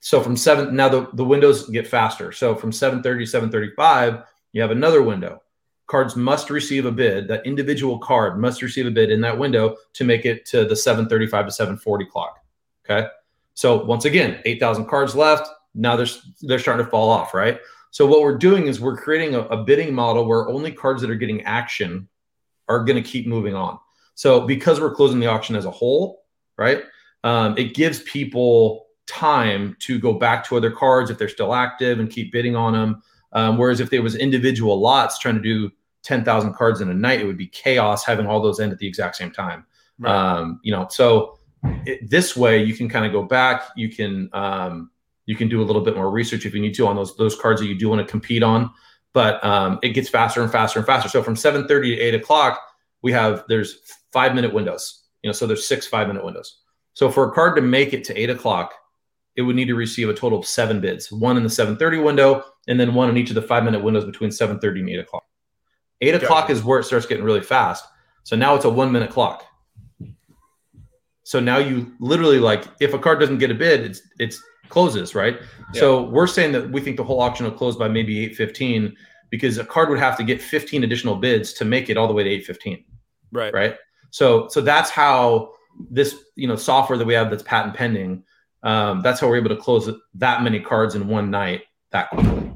So from seven now the, the windows get faster. So from 7:30 to 7:35, you have another window. Cards must receive a bid. That individual card must receive a bid in that window to make it to the 7:35 to 7:40 clock. Okay. So once again, 8,000 cards left. Now they're they're starting to fall off, right? So what we're doing is we're creating a, a bidding model where only cards that are getting action are going to keep moving on. So because we're closing the auction as a whole, right? Um, it gives people time to go back to other cards if they're still active and keep bidding on them. Um, whereas if there was individual lots trying to do 10,000 cards in a night, it would be chaos having all those end at the exact same time. Right. Um, you know, so it, this way you can kind of go back, you can, um, you can do a little bit more research if you need to on those, those cards that you do want to compete on, but um, it gets faster and faster and faster. So from 7.30 to 8 o'clock, we have, there's five minute windows, you know, so there's six five minute windows. So for a card to make it to eight o'clock, it would need to receive a total of seven bids, one in the 7:30 window, and then one in each of the five-minute windows between 7:30 and 8 o'clock. Eight Gotcha. o'clock is where it starts getting really fast. So now it's a one-minute clock. So now you literally like, if a card doesn't get a bid, it's it's closes, right? Yeah. So we're saying that we think the whole auction will close by maybe 8:15 because a card would have to get 15 additional bids to make it all the way to 8:15 Right. right so so that's how this you know software that we have that's patent pending Um, that's how we're able to close that many cards in one night that quickly.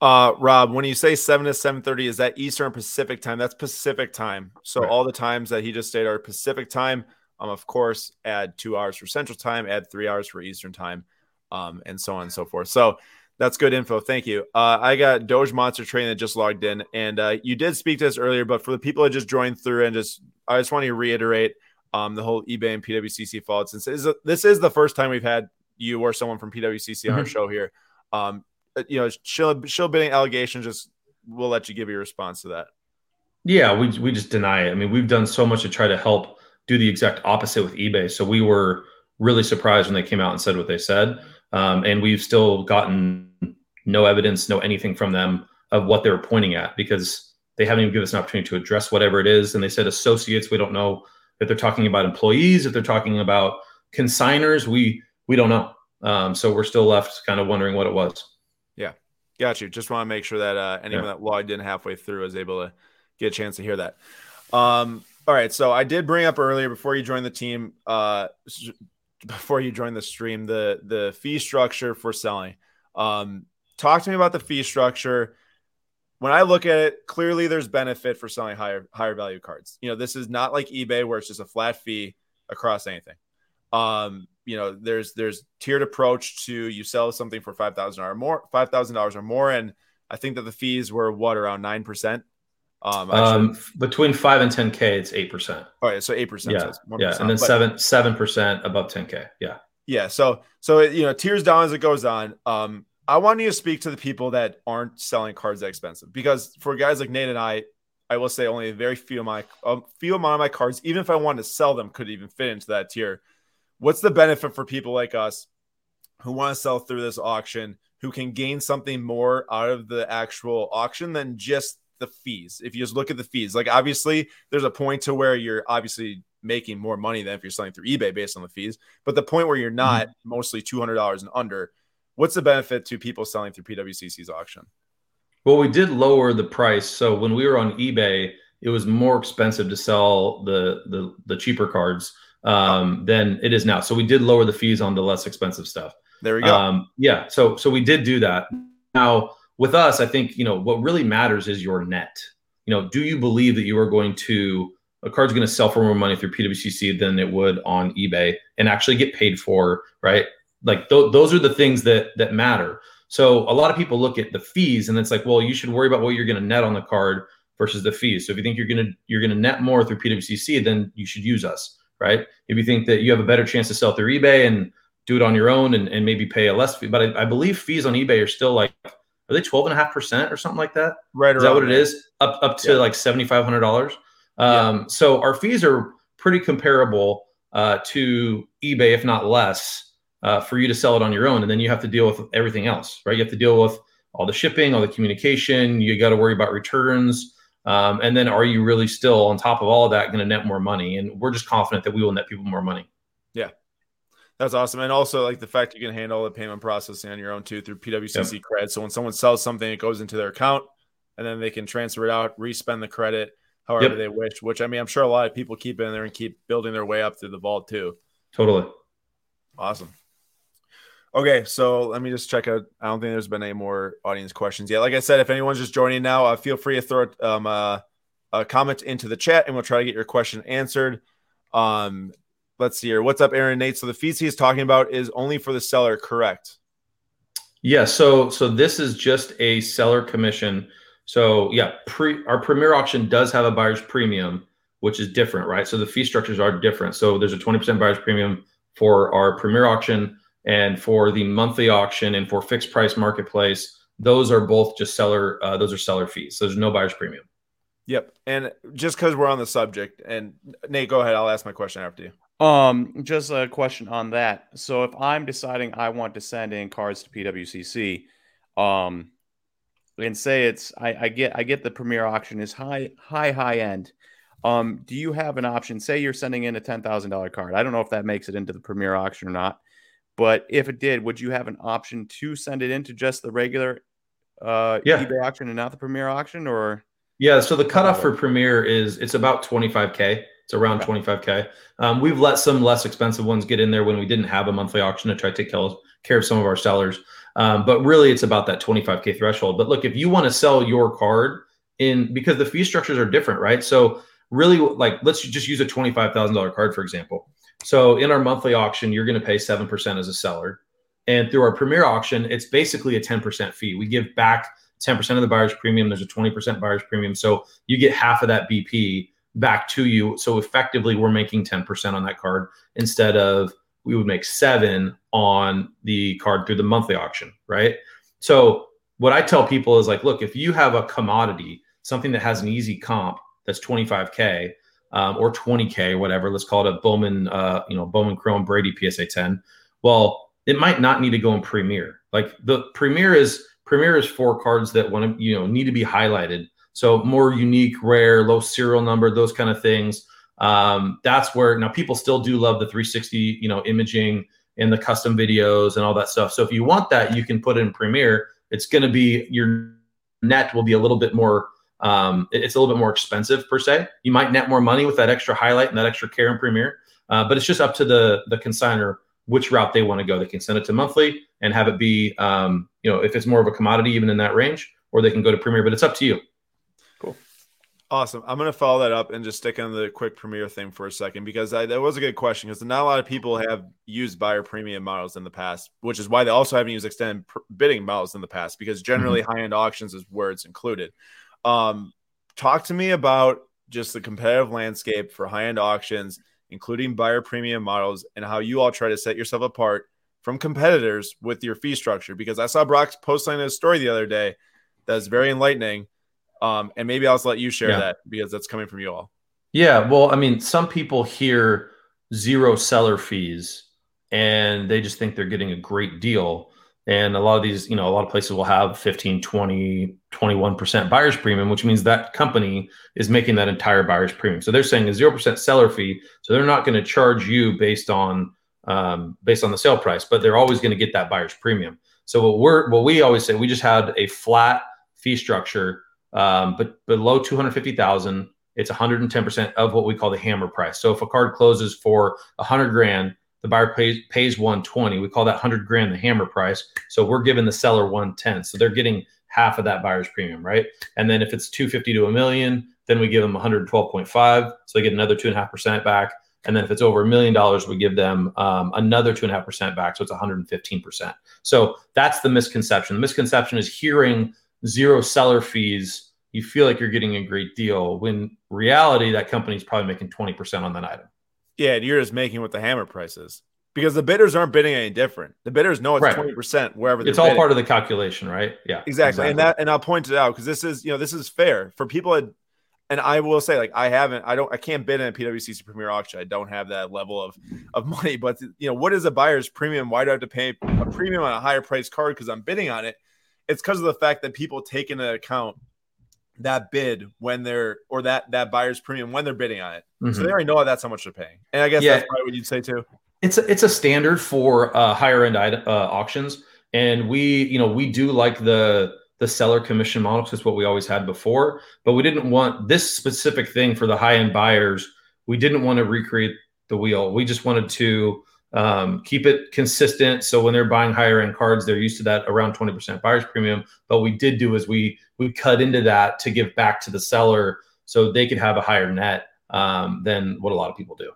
Uh, Rob, when you say seven to seven thirty, is that Eastern Pacific time? That's Pacific time. So right. all the times that he just stated are Pacific time. Um, of course, add two hours for Central time, add three hours for Eastern time, um, and so on and so forth. So that's good info. Thank you. Uh, I got Doge Monster Train that just logged in, and uh, you did speak to this earlier, but for the people that just joined through, and just I just want to reiterate um, the whole eBay and PWCC fault. Since this is, this is the first time we've had you or someone from PWCC on mm-hmm. our show here. Um, uh, you know, shill, shill bidding allegations. Just we'll let you give your response to that. Yeah, we we just deny it. I mean, we've done so much to try to help do the exact opposite with eBay. So we were really surprised when they came out and said what they said. Um, and we've still gotten no evidence, no anything from them of what they were pointing at because they haven't even given us an opportunity to address whatever it is. And they said associates. We don't know if they're talking about employees, if they're talking about consigners. We we don't know. Um, so we're still left kind of wondering what it was. Yeah, got you. Just want to make sure that uh, anyone yeah. that logged in halfway through was able to get a chance to hear that. Um, all right, so I did bring up earlier before you joined the team. Uh, before you join the stream the the fee structure for selling. Um, talk to me about the fee structure. When I look at it, clearly there's benefit for selling higher higher value cards. You know, this is not like eBay where it's just a flat fee across anything. Um, you know, there's there's tiered approach to you sell something for five thousand or more, five thousand dollars or more, and I think that the fees were what around nine percent. Um, um, between five and ten k, it's eight percent. All right, so eight percent. Yeah, yeah, and then but, seven seven percent above ten k. Yeah, yeah. So so it, you know, tears down as it goes on. Um, I want you to speak to the people that aren't selling cards that expensive because for guys like Nate and I, I will say only a very few of my a few amount of my cards, even if I wanted to sell them, could even fit into that tier. What's the benefit for people like us who want to sell through this auction, who can gain something more out of the actual auction than just the fees. If you just look at the fees, like obviously there's a point to where you're obviously making more money than if you're selling through eBay based on the fees. But the point where you're not mm-hmm. mostly $200 and under, what's the benefit to people selling through PWCC's auction? Well, we did lower the price. So when we were on eBay, it was more expensive to sell the the, the cheaper cards um, than it is now. So we did lower the fees on the less expensive stuff. There we go. Um, yeah. So so we did do that. Now with us, I think, you know, what really matters is your net. You know, do you believe that you are going to, a card's going to sell for more money through PWCC than it would on eBay and actually get paid for, right? Like th- those are the things that that matter. So a lot of people look at the fees and it's like, well, you should worry about what you're going to net on the card versus the fees. So if you think you're going to you're going to net more through PWCC, then you should use us, right? If you think that you have a better chance to sell through eBay and do it on your own and, and maybe pay a less fee, but I, I believe fees on eBay are still like are they 12 and a half percent or something like that? Right. Is that what it is? Up, up to yeah. like $7,500. Um, yeah. so our fees are pretty comparable uh, to eBay, if not less, uh, for you to sell it on your own. And then you have to deal with everything else, right? You have to deal with all the shipping, all the communication. You got to worry about returns. Um, and then are you really still on top of all of that going to net more money? And we're just confident that we will net people more money. Yeah. That's awesome. And also like the fact you can handle the payment processing on your own too through PWCC yep. credit. So when someone sells something, it goes into their account and then they can transfer it out, respend the credit however yep. they wish, which I mean, I'm sure a lot of people keep in there and keep building their way up through the vault too. Totally. Awesome. Okay, so let me just check out. I don't think there's been any more audience questions yet. Like I said, if anyone's just joining now, uh, feel free to throw um, uh, a comment into the chat, and we'll try to get your question answered. Um, let's see here. What's up, Aaron Nate? So the fees he's talking about is only for the seller, correct? Yeah. So so this is just a seller commission. So yeah, pre our premier auction does have a buyer's premium, which is different, right? So the fee structures are different. So there's a 20% buyer's premium for our premier auction and for the monthly auction and for fixed price marketplace. Those are both just seller. Uh, those are seller fees. So there's no buyer's premium. Yep. And just because we're on the subject, and Nate, go ahead. I'll ask my question after you. Um, just a question on that. So if I'm deciding I want to send in cards to PWCC, um, and say it's I, I get I get the premier auction is high high high end. Um, do you have an option? Say you're sending in a ten thousand dollar card. I don't know if that makes it into the premier auction or not, but if it did, would you have an option to send it into just the regular uh yeah. eBay auction and not the premier auction or yeah, so the cutoff for Premier is it's about 25k It's around okay. 25K. Um, we've let some less expensive ones get in there when we didn't have a monthly auction to try to take care of some of our sellers. Um, but really, it's about that 25K threshold. But look, if you want to sell your card in, because the fee structures are different, right? So, really, like, let's just use a $25,000 card, for example. So, in our monthly auction, you're going to pay 7% as a seller. And through our premier auction, it's basically a 10% fee. We give back 10% of the buyer's premium. There's a 20% buyer's premium. So you get half of that BP back to you. So effectively, we're making 10% on that card instead of we would make seven on the card through the monthly auction, right? So what I tell people is like, look, if you have a commodity, something that has an easy comp that's 25k um, or 20k whatever, let's call it a Bowman, uh, you know, Bowman Chrome Brady PSA 10. Well, it might not need to go in Premier. Like the Premier is Premier is for cards that want to, you know, need to be highlighted. So more unique, rare, low serial number, those kind of things. Um, that's where now people still do love the 360, you know, imaging and the custom videos and all that stuff. So if you want that, you can put it in Premier. It's going to be your net will be a little bit more. Um, it's a little bit more expensive per se. You might net more money with that extra highlight and that extra care in Premier, uh, but it's just up to the the consigner which route they want to go. They can send it to monthly and have it be, um, you know, if it's more of a commodity, even in that range, or they can go to Premier. but it's up to you. Awesome. I'm going to follow that up and just stick on the quick Premier thing for a second because I, that was a good question because not a lot of people have used buyer premium models in the past, which is why they also haven't used extended bidding models in the past because generally mm-hmm. high end auctions is where it's included. Um, talk to me about just the competitive landscape for high end auctions including buyer premium models, and how you all try to set yourself apart from competitors with your fee structure. Because I saw Brock posting a story the other day that's very enlightening. Um, and maybe I'll just let you share yeah. that because that's coming from you all. Yeah. Well, I mean, some people hear zero seller fees and they just think they're getting a great deal. And a lot of these, you know, a lot of places will have 15, 20, 21% buyer's premium, which means that company is making that entire buyer's premium. So they're saying a 0% seller fee. So they're not going to charge you based on um, based on the sale price, but they're always going to get that buyer's premium. So what we're what we always say, we just had a flat fee structure, um, but below 250,000, it's 110% of what we call the hammer price. So if a card closes for 100 grand, the buyer pays pays 120. We call that 100 grand the hammer price. So we're giving the seller 110. So they're getting half of that buyer's premium, right? And then if it's 250 to a million, then we give them 112.5. So they get another two and a half percent back. And then if it's over a million dollars, we give them um, another two and a half percent back. So it's 115%. So that's the misconception. The misconception is hearing zero seller fees. You feel like you're getting a great deal when reality, that company's probably making 20% on that item. Yeah, and you're just making what the hammer price is because the bidders aren't bidding any different. The bidders know it's twenty percent wherever. It's all bidding. part of the calculation, right? Yeah, exactly. exactly. And that, and I'll point it out because this is, you know, this is fair for people. That, and I will say, like, I haven't, I don't, I can't bid in a PWCC Premier auction. I don't have that level of of money. But you know, what is a buyer's premium? Why do I have to pay a premium on a higher price card because I'm bidding on it? It's because of the fact that people take into account that bid when they're or that that buyer's premium when they're bidding on it. Mm-hmm. So they already know that's how much they're paying. And I guess yeah. that's probably what you'd say too. It's a, it's a standard for uh, higher end uh, auctions, and we you know we do like the the seller commission model because it's what we always had before, but we didn't want this specific thing for the high end buyers. We didn't want to recreate the wheel. We just wanted to um, keep it consistent. So when they're buying higher end cards, they're used to that around 20% buyer's premium. But we did do is we we cut into that to give back to the seller so they could have a higher net um, than what a lot of people do.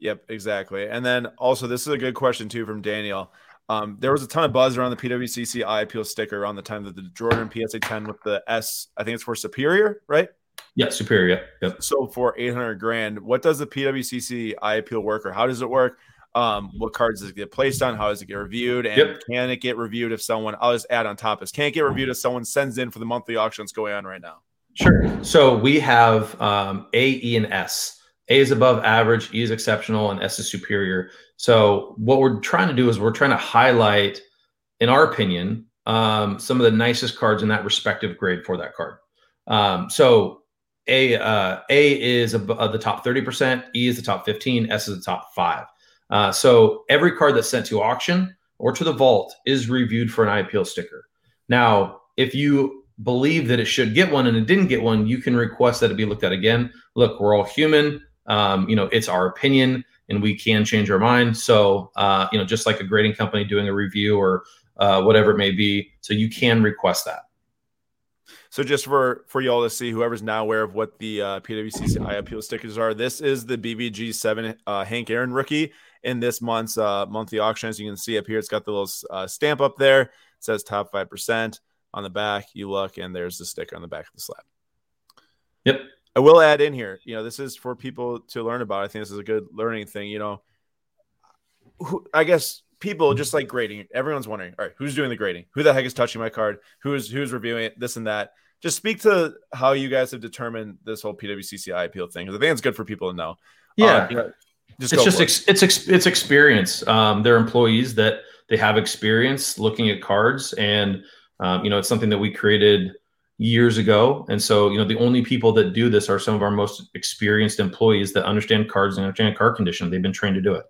Yep, exactly. And then also, this is a good question too from Daniel. Um, there was a ton of buzz around the PWCC eye appeal sticker around the time that the Jordan PSA 10 with the S, I think it's for Superior, right? Yeah, Superior. Yep. So for 800 grand, what does the PWCC eye appeal work or how does it work? Um, what cards does it get placed on? How does it get reviewed? And yep. can it get reviewed if someone, I'll just add on top this, can it get reviewed if someone sends in for the monthly auction that's going on right now? Sure. So we have um, A, E, and S. A is above average, E is exceptional, and S is superior. So what we're trying to do is we're trying to highlight, in our opinion, um, some of the nicest cards in that respective grade for that card. Um, so A uh, A is above the top 30%, E is the top 15, S is the top five. Uh, so every card that's sent to auction or to the vault is reviewed for an eye appeal sticker. Now, if you believe that it should get one and it didn't get one, you can request that it be looked at again. Look, we're all human. um, you know, it's our opinion and we can change our mind. So, uh, you know, just like a grading company doing a review or uh, whatever it may be. So you can request that. So just for for y'all to see, whoever's now aware of what the uh, PWCC appeal stickers are, this is the BVG seven uh, Hank Aaron rookie in this month's uh, monthly auction. As you can see up here, it's got the little uh, stamp up there. It says top five percent on the back. You look, and there's the sticker on the back of the slab. Yep. I will add in here, you know, this is for people to learn about. I think this is a good learning thing. You know, who, I guess people just like grading. Everyone's wondering, all right, who's doing the grading? Who the heck is touching my card? Who's who's reviewing it? This and that. Just speak to how you guys have determined this whole PWCC appeal thing because I think it's good for people to know. Yeah, uh, you know, just it's just ex- it's ex- it's experience. Um, they're employees that they have experience looking at cards, and um, you know, it's something that we created years ago. And so, you know, the only people that do this are some of our most experienced employees that understand cards and understand card condition. They've been trained to do it.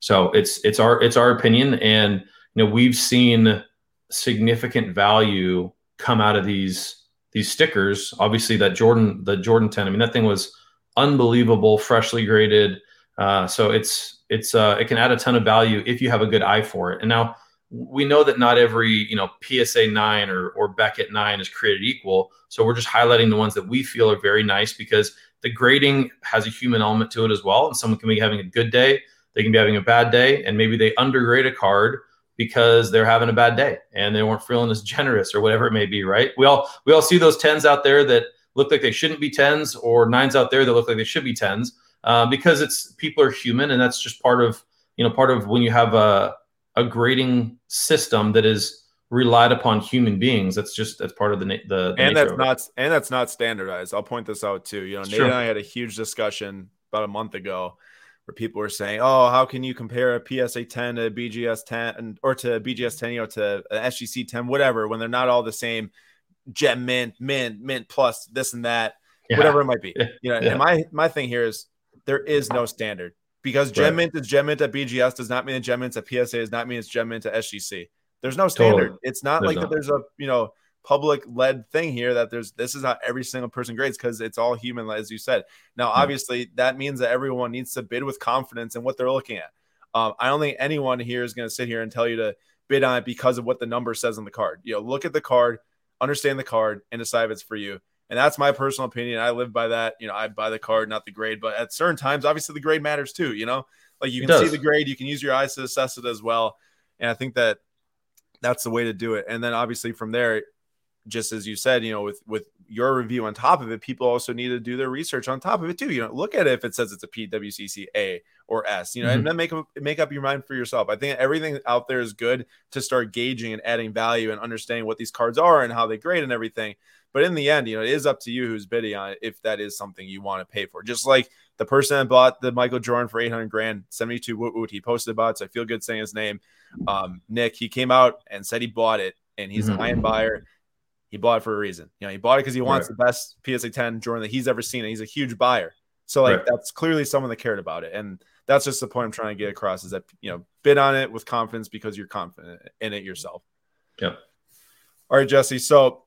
So it's it's our it's our opinion, and you know, we've seen significant value come out of these these stickers. Obviously, that Jordan the Jordan 10. I mean, that thing was unbelievable, freshly graded. Uh, so it's it's uh, it can add a ton of value if you have a good eye for it. And now we know that not every you know PSA nine or or Beckett nine is created equal. So we're just highlighting the ones that we feel are very nice because the grading has a human element to it as well. And someone can be having a good day, they can be having a bad day, and maybe they undergrade a card because they're having a bad day and they weren't feeling as generous or whatever it may be. Right? We all we all see those tens out there that look like they shouldn't be tens, or nines out there that look like they should be tens, uh, because it's people are human, and that's just part of you know part of when you have a a grading system that is relied upon human beings. That's just that's part of the the, the and that's not and that's not standardized. I'll point this out too. You know, Nate and I had a huge discussion about a month ago where people were saying, "Oh, how can you compare a PSA 10 to BGS 10 or to BGS 10, you know, to an SGC 10, whatever, when they're not all the same gem mint, mint, mint plus this and that, yeah. whatever it might be." You know, yeah. and my my thing here is there is no standard because gem mint is gem mint at BGS does not mean gem mint at PSA does not mean it's gem mint at SGC. There's no standard. Totally. It's not there's like not. that. There's a you know public led thing here that there's this is how every single person grades because it's all human, as you said. Now, mm-hmm. obviously, that means that everyone needs to bid with confidence in what they're looking at. Um, I don't think anyone here is going to sit here and tell you to bid on it because of what the number says on the card. You know, look at the card, understand the card, and decide if it's for you. And that's my personal opinion. I live by that. You know, I buy the card, not the grade. But at certain times, obviously, the grade matters too. You know, like you can see the grade, you can use your eyes to assess it as well. And I think that that's the way to do it. And then obviously from there, just as you said, you know, with with your review on top of it, people also need to do their research on top of it too. You know, look at it if it says it's a PWCC A or S, you know, mm-hmm. and then make make up your mind for yourself. I think everything out there is good to start gauging and adding value and understanding what these cards are and how they grade and everything. But in the end, you know, it is up to you who's bidding on it if that is something you want to pay for. Just like the person that bought the Michael Jordan for 800 grand, 72 woot woot, he posted about it. So I feel good saying his name. Um, Nick, he came out and said he bought it and he's mm-hmm. a high-end buyer. He bought it for a reason. You know, he bought it because he wants right. the best PSA 10 Jordan that he's ever seen. And he's a huge buyer. So like right. that's clearly someone that cared about it. And that's just the point I'm trying to get across is that you know, bid on it with confidence because you're confident in it yourself. Yep. All right, Jesse. So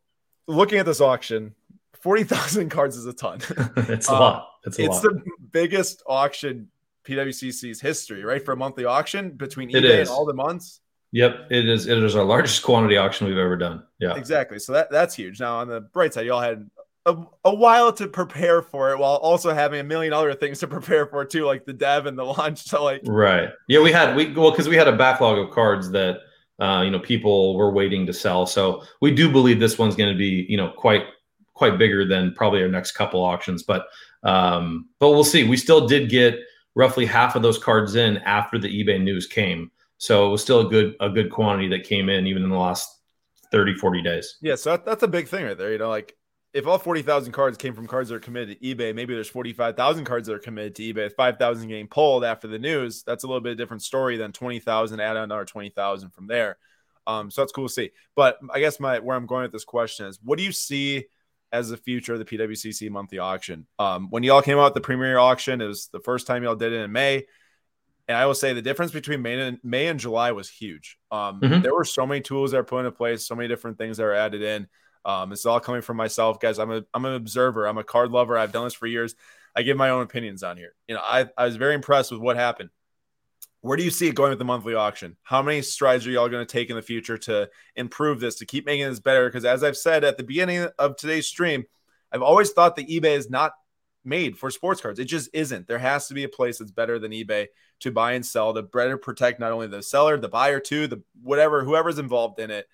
looking at this auction, 40,000 cards is a ton. it's a uh, lot. It's, a it's lot. the biggest auction PWCC's history, right? For a monthly auction between eBay and all the months. Yep, it is. It is our largest quantity auction we've ever done. Yeah, exactly. So that that's huge. Now on the bright side, y'all had a, a while to prepare for it, while also having a million other things to prepare for too, like the dev and the launch. So like, right? Yeah, we had we well because we had a backlog of cards that uh, you know people were waiting to sell. So we do believe this one's going to be you know quite quite bigger than probably our next couple auctions. But um, but we'll see. We still did get roughly half of those cards in after the eBay news came. So it was still a good a good quantity that came in even in the last 30 40 days. Yeah, so that, that's a big thing right there, you know, like if all 40,000 cards came from cards that are committed to eBay, maybe there's 45,000 cards that are committed to eBay. 5,000 getting pulled after the news, that's a little bit different story than 20,000, add another 20,000 from there. Um, so that's cool to see. But I guess my where I'm going with this question is what do you see as the future of the PWCC monthly auction? Um, when y'all came out with the premier auction, it was the first time y'all did it in May. And I will say the difference between May and May and July was huge. Um, mm-hmm. There were so many tools that were put into place, so many different things that were added in. Um, it's all coming from myself, guys. I'm a I'm an observer. I'm a card lover. I've done this for years. I give my own opinions on here. You know, I, I was very impressed with what happened. Where do you see it going with the monthly auction? How many strides are y'all going to take in the future to improve this, to keep making this better? Because as I've said at the beginning of today's stream, I've always thought that eBay is not made for sports cards. It just isn't. There has to be a place that's better than eBay to buy and sell to better protect not only the seller, the buyer too, the whatever, whoever's involved in it.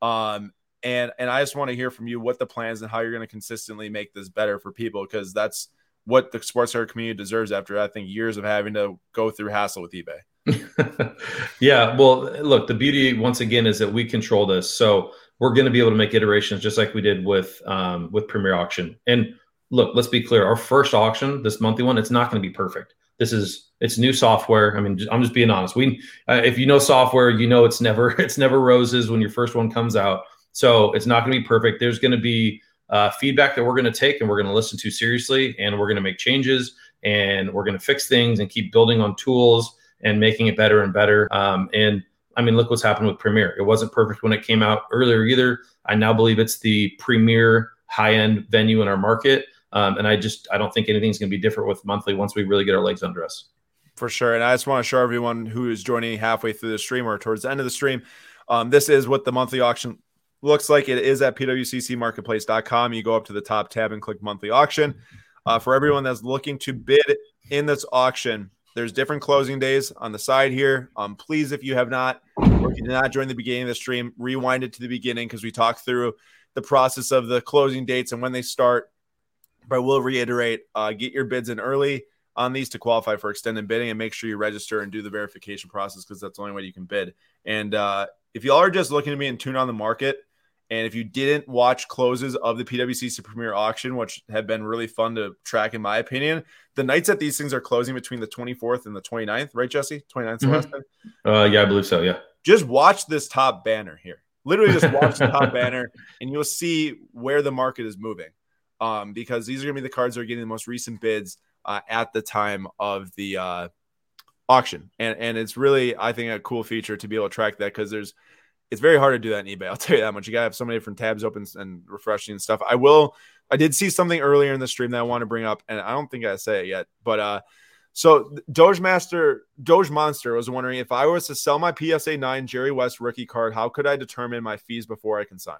Um, and and I just want to hear from you what the plans and how you're going to consistently make this better for people because that's what the sports card community deserves after I think years of having to go through hassle with eBay. yeah, well, look, the beauty once again is that we control this, so we're going to be able to make iterations just like we did with um, with Premier Auction. And look, let's be clear: our first auction, this monthly one, it's not going to be perfect. This is it's new software. I mean, I'm just being honest. We, uh, if you know software, you know it's never it's never roses when your first one comes out. So it's not going to be perfect. There's going to be uh, feedback that we're going to take and we're going to listen to seriously, and we're going to make changes and we're going to fix things and keep building on tools and making it better and better. Um, and I mean, look what's happened with Premier. It wasn't perfect when it came out earlier either. I now believe it's the premier high end venue in our market. Um, and I just I don't think anything's going to be different with monthly once we really get our legs under us. For sure. And I just want to show everyone who is joining halfway through the stream or towards the end of the stream. Um, this is what the monthly auction looks like. It is at pwccmarketplace.com. You go up to the top tab and click monthly auction. Uh, for everyone that's looking to bid in this auction, there's different closing days on the side here. Um, please, if you have not, or if you did not join the beginning of the stream, rewind it to the beginning because we talked through the process of the closing dates and when they start. But I will reiterate: uh, get your bids in early on these to qualify for extended bidding, and make sure you register and do the verification process because that's the only way you can bid. And uh, if y'all are just looking to me and tune on the market, and if you didn't watch closes of the PWCC Premier auction, which have been really fun to track, in my opinion, the nights that these things are closing between the 24th and the 29th, right, Jesse? 29th mm-hmm. Uh, yeah, I believe so. Yeah. Just watch this top banner here. Literally, just watch the top banner, and you'll see where the market is moving. Um, because these are going to be the cards that are getting the most recent bids uh, at the time of the uh, auction, and and it's really, I think, a cool feature to be able to track that because there's it's very hard to do that in eBay. I'll tell you that much. You gotta have so many different tabs open and refreshing and stuff. I will. I did see something earlier in the stream that I want to bring up, and I don't think I say it yet. But uh, so Doge Master, Doge Monster was wondering if I was to sell my PSA nine Jerry West rookie card, how could I determine my fees before I can sign?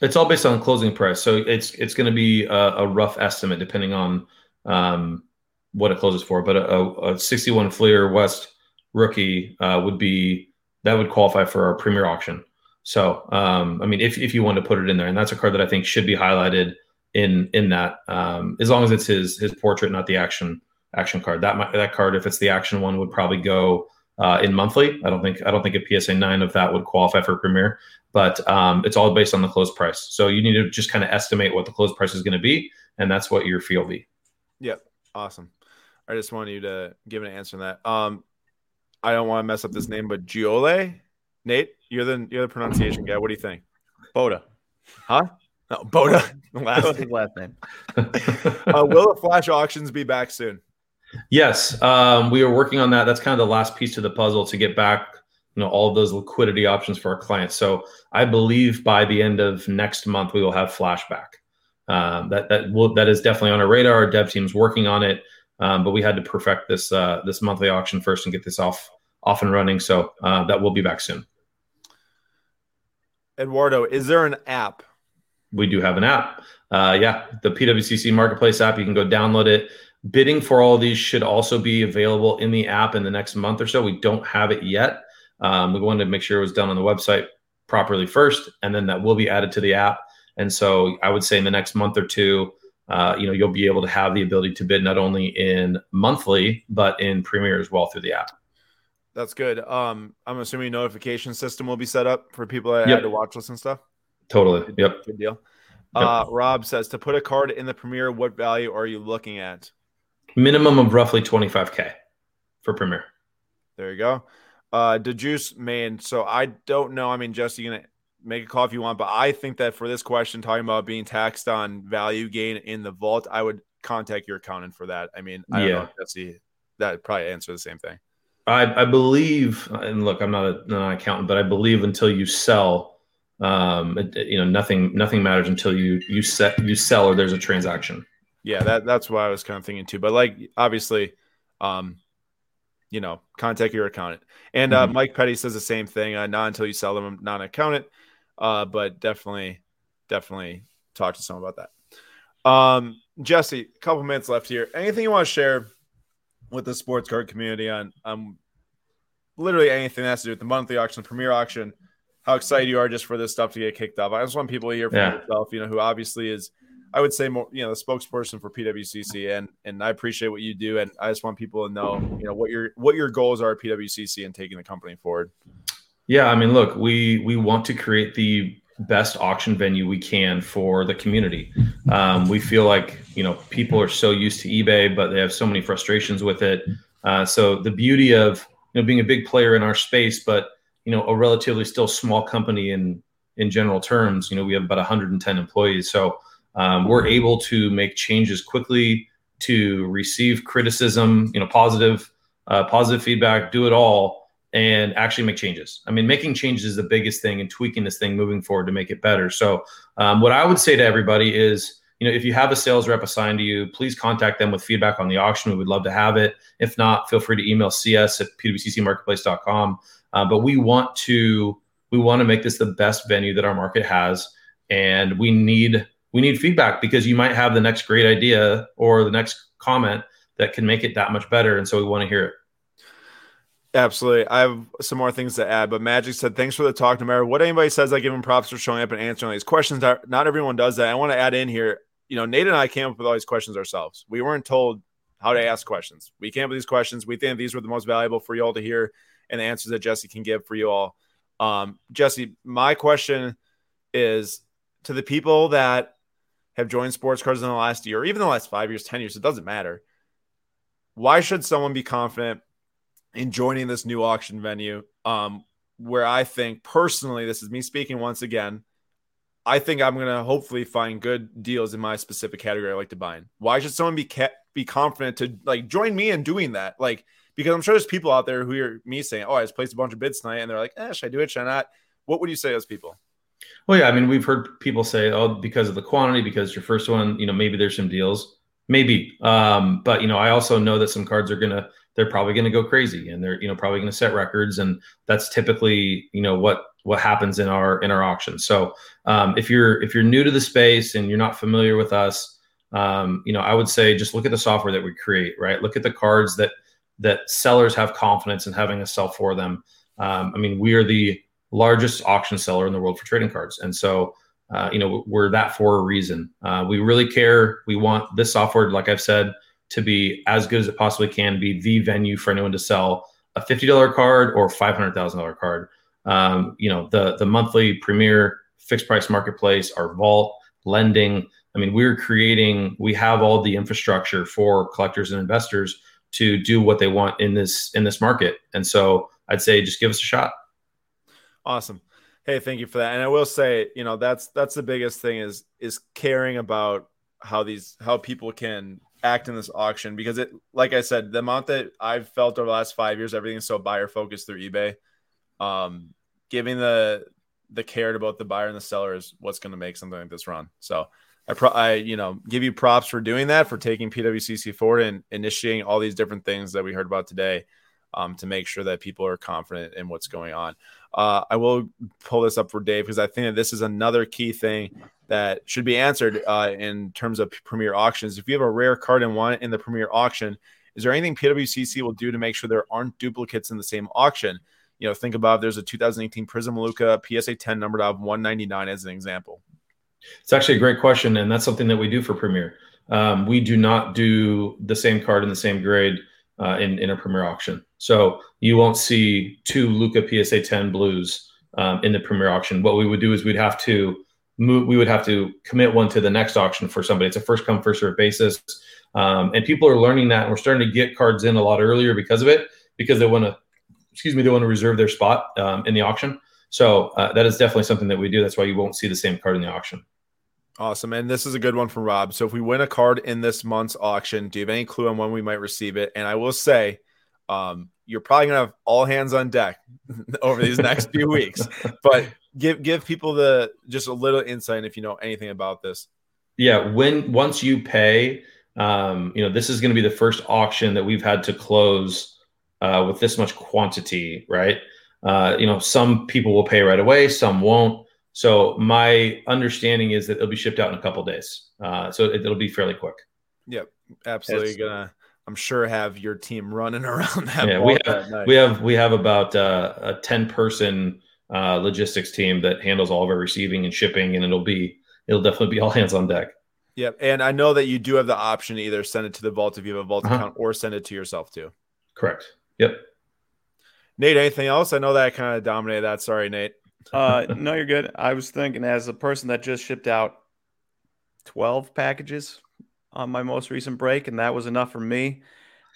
It's all based on closing price, so it's it's going to be a, a, rough estimate depending on um, what it closes for. But a, a 61 Fleer West rookie uh, would be that would qualify for our premier auction. So, um, I mean, if, if you want to put it in there, and that's a card that I think should be highlighted in in that, um, as long as it's his his portrait, not the action action card. That might, that card, if it's the action one, would probably go uh, in monthly. I don't think I don't think a PSA nine of that would qualify for premier, but um, it's all based on the close price. So you need to just kind of estimate what the close price is going to be, and that's what your fee will be. Yep, awesome. I just wanted you to give an answer on that. Um, I don't want to mess up this name, but Giole. Nate, you're the you're the pronunciation guy. What do you think? Boda. Huh? No, Boda. last name. last name. uh, will the flash auctions be back soon? Yes, um, we are working on that. That's kind of the last piece to the puzzle to get back, you know, all of those liquidity options for our clients. So I believe by the end of next month we will have flashback. Um, that that will that is definitely on our radar. Our dev team's working on it. Um, but we had to perfect this uh, this monthly auction first and get this off off and running. So uh, that will be back soon. Eduardo, is there an app? We do have an app. Uh, yeah, the PWCC Marketplace app. You can go download it. Bidding for all of these should also be available in the app in the next month or so. We don't have it yet. Um, we wanted to make sure it was done on the website properly first, and then that will be added to the app. And so I would say in the next month or two, uh, you know, you'll be able to have the ability to bid not only in monthly but in Premier as well through the app. That's good. Um, I'm assuming notification system will be set up for people that yep. had to watch this and stuff. Totally. Good, yep. Good deal. Yep. Uh, Rob says to put a card in the Premier, what value are you looking at? Minimum of roughly 25k for Premier. There you go. Uh, Dejuice man. So I don't know. I mean, Jesse, you gonna make a call if you want. But I think that for this question, talking about being taxed on value gain in the vault, I would contact your accountant for that. I mean, I yeah. don't know, Jesse, that probably answer the same thing. I, I believe, and look, I'm not, a, not an accountant, but I believe until you sell, um, it, you know, nothing, nothing matters until you you set you sell or there's a transaction. Yeah, that that's what I was kind of thinking too. But like obviously, um, you know, contact your accountant. And uh, mm-hmm. Mike Petty says the same thing. Uh, not until you sell them, not an accountant. Uh, but definitely, definitely talk to someone about that. Um, Jesse, a couple minutes left here. Anything you want to share with the sports card community on um literally anything that has to do with the monthly auction, premier auction, how excited you are just for this stuff to get kicked off. I just want people to hear from yeah. yourself, you know, who obviously is I would say more, you know, the spokesperson for PWCC, and and I appreciate what you do, and I just want people to know, you know, what your what your goals are at PWCC and taking the company forward. Yeah, I mean, look, we we want to create the best auction venue we can for the community. Um, we feel like you know people are so used to eBay, but they have so many frustrations with it. Uh, so the beauty of you know being a big player in our space, but you know a relatively still small company in in general terms. You know we have about 110 employees, so um, we're able to make changes quickly to receive criticism, you know, positive uh, positive feedback, do it all and actually make changes. I mean, making changes is the biggest thing and tweaking this thing moving forward to make it better. So, um, what I would say to everybody is, you know, if you have a sales rep assigned to you, please contact them with feedback on the auction. We would love to have it. If not, feel free to email cs at pwccmarketplace.com. Uh, but we want to we want to make this the best venue that our market has, and we need we need feedback because you might have the next great idea or the next comment that can make it that much better, and so we want to hear it. Absolutely. I have some more things to add, but Magic said, thanks for the talk. No matter what anybody says, I give him props for showing up and answering these questions. Not everyone does that. I want to add in here, you know, Nate and I came up with all these questions ourselves. We weren't told how to ask questions. We came up with these questions. We think these were the most valuable for you all to hear and the answers that Jesse can give for you all. Um, Jesse, my question is to the people that have joined sports cards in the last year, or even the last five years, 10 years, it doesn't matter. Why should someone be confident in joining this new auction venue. Um, where I think personally, this is me speaking once again. I think I'm gonna hopefully find good deals in my specific category I like to buy in. Why should someone be ca- be confident to like join me in doing that? Like because I'm sure there's people out there who hear me saying, "Oh, I just placed a bunch of bids tonight," and they're like, "Eh, should I do it? Should I not?" What would you say to those people? Well, yeah, I mean, we've heard people say, "Oh, because of the quantity, because your first one, you know, maybe there's some deals, maybe." Um, but you know, I also know that some cards are gonna they're probably to go crazy and they're you know probably to set records. And that's typically you know what what happens in our in our auctions so um, if you're if you're new to the space and you're not familiar with us um, you know i would say just look at the software that we create right? Look at the cards that that sellers have confidence in having us sell for them. Um, i mean we are the largest auction seller in the world for trading cards and so uh, you know we're that for a reason uh, we really care we want this software like i've said to be as good as it possibly can be the venue for anyone to sell a $50 card or $500,000 card. Um, you know, the, the monthly premier fixed price marketplace, our vault, lending. I mean, we're creating, we have all the infrastructure for collectors and investors to do what they want in this in this market. And so I'd say just give us a shot. Awesome. Hey, thank you for that. And I will say, you know, that's that's the biggest thing is is caring about how these how people can act in this auction because it like I said, the amount that I've felt over the last five years, everything is so buyer focused through eBay. Um, giving the the care to about the buyer and the seller is what's going to make something like this run. So I, pro- I, you know, give you props for doing that, for taking PWCC forward and initiating all these different things that we heard about today, um, to make sure that people are confident in what's going on. Uh, I will pull this up for Dave because I think that this is another key thing that should be answered uh, in terms of premier auctions. If you have a rare card and want it in the premier auction, is there anything PWCC will do to make sure there aren't duplicates in the same auction? You know, think about there's a 2018 Prizm Luka PSA 10 numbered out of 199 as an example. It's actually a great question, and that's something that we do for Premier. Um, we do not do the same card in the same grade uh, in in a Premier auction, so you won't see two Luka PSA 10 blues um, in the Premier auction. What we would do is we'd have to move, we would have to commit one to the next auction for somebody. It's a first come first serve basis, um, and people are learning that. And we're starting to get cards in a lot earlier because of it, because they want to, excuse me, they want to reserve their spot um, in the auction. So uh, that is definitely something that we do. That's why you won't see the same card in the auction. Awesome. And this is a good one from Rob. So if we win a card in this month's auction, do you have any clue on when we might receive it? And I will say, um, you're probably gonna have all hands on deck over these next few weeks. But give give people the just a little insight if you know anything about this. Yeah, when once you pay, um, you know, this is going to be the first auction that we've had to close uh, with this much quantity, right? Uh, you know, some people will pay right away, some won't. So my understanding is that it'll be shipped out in a couple days. Uh, so it, will be fairly quick. Yep, absolutely it's, gonna. I'm sure have your team running around that. Yeah, we have we have we have about uh, a ten person uh, logistics team that handles all of our receiving and shipping, and it'll be it'll definitely be all hands on deck. Yep, and I know that you do have the option to either send it to the vault if you have a vault uh-huh. account, or send it to yourself too. Correct. Yep. Nate, anything else? I know that kind of dominated that. Sorry, Nate. Uh, no, you're good. I was thinking, as a person that just shipped out 12 packages on my most recent break, and that was enough for me.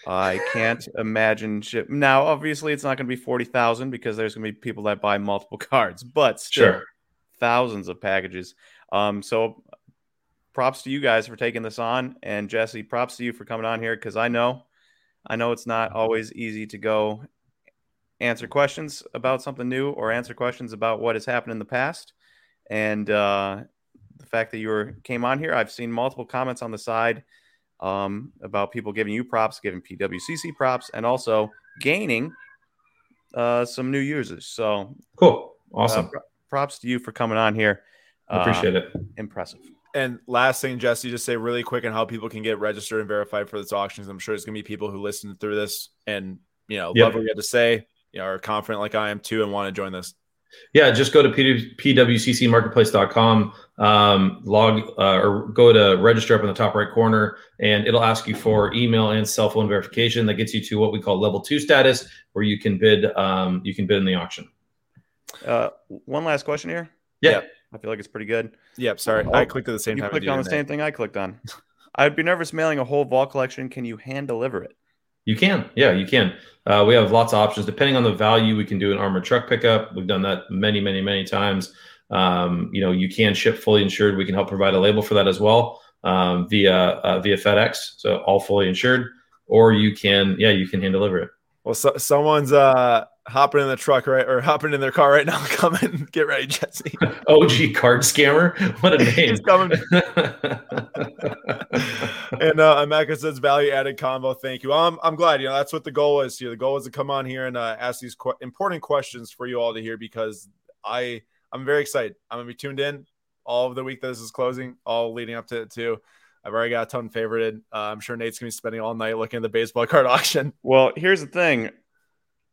I can't imagine ship. Now, obviously, it's not going to be 40,000 because there's going to be people that buy multiple cards, but still, sure. thousands of packages. Um, so props to you guys for taking this on. And Jesse, props to you for coming on here because I know, I know it's not always easy to go answer questions about something new or answer questions about what has happened in the past. And uh, the fact that you were came on here, I've seen multiple comments on the side um, about people giving you props, giving PWCC props, and also gaining uh, some new users. So cool, awesome. Uh, props to you for coming on here. I Appreciate it. Impressive. And last thing, Jesse, just say really quick on how people can get registered and verified for this auction. I'm sure there's going to be people who listen through this and you know yep. love what you have to say, you know, are confident like I am too, and want to join this. Yeah, just go to pwccmarketplace.com, um, log uh, or go to register up in the top right corner, and it'll ask you for email and cell phone verification. That gets you to what we call level two status, where you can bid. Um, you can bid in the auction. Uh, one last question here. Yeah. I feel like it's pretty good. Yep. Sorry, oh, I clicked at the same time. you time. Clicked on the same thing I clicked on. I'd be nervous mailing a whole vault collection. Can you hand deliver it? You can. Yeah, you can. Uh, we have lots of options depending on the value. We can do an armored truck pickup. We've done that many, many, many times. Um, you know, you can ship fully insured. We can help provide a label for that as well um, via uh, via FedEx. So all fully insured, or you can, yeah, you can hand deliver it. Well, so, someone's uh, hopping in the truck right or hopping in their car right now. Come and get ready, Jesse. OG card scammer. What a name. He's coming. and uh America says value added combo. Thank you. I'm I'm glad. You know, that's what the goal is here. The goal is to come on here and uh, ask these qu- important questions for you all to hear because I I'm very excited. I'm gonna be tuned in all of the week that this is closing, all leading up to it too. I've already got a ton favorited. Uh, I'm sure Nate's gonna be spending all night looking at the baseball card auction. Well, here's the thing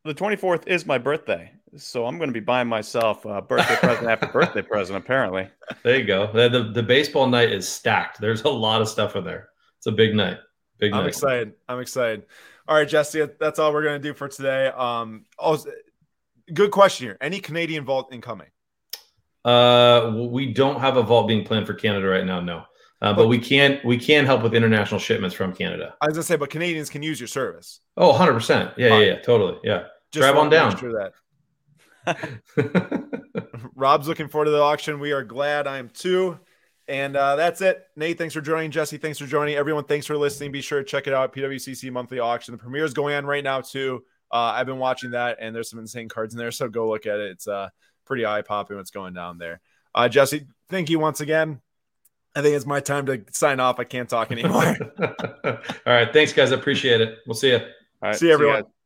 the 24th is my birthday. So I'm going to be buying myself a birthday present after birthday present, apparently. There you go. The, the, the, baseball night is stacked. There's a lot of stuff in there. It's a big night. Big I'm night. excited. I'm excited. All right, Jesse, that's all we're going to do for today. Um, oh, good question here. Any Canadian vault incoming? Uh, we don't have a vault being planned for Canada right now. No. Uh, but, but, we can't. we can help with international shipments from Canada. I was gonna say, but Canadians can use your service. Oh, 100 percent. Yeah, yeah, yeah, totally. Yeah. Just Drive on down. Sure that. Rob's looking forward to the auction. We are glad. I am too. And uh, that's it. Nate, thanks for joining. Jesse, thanks for joining. Everyone, thanks for listening. Be sure to check it out. PWCC monthly auction. The Premier is going on right now too. Uh, I've been watching that, and there's some insane cards in there. So go look at it. It's uh, pretty eye popping what's going down there. Uh, Jesse, thank you once again. I think it's my time to sign off. I can't talk anymore. All right. Thanks, guys. I appreciate it. We'll see you. All right. See you, everyone. See you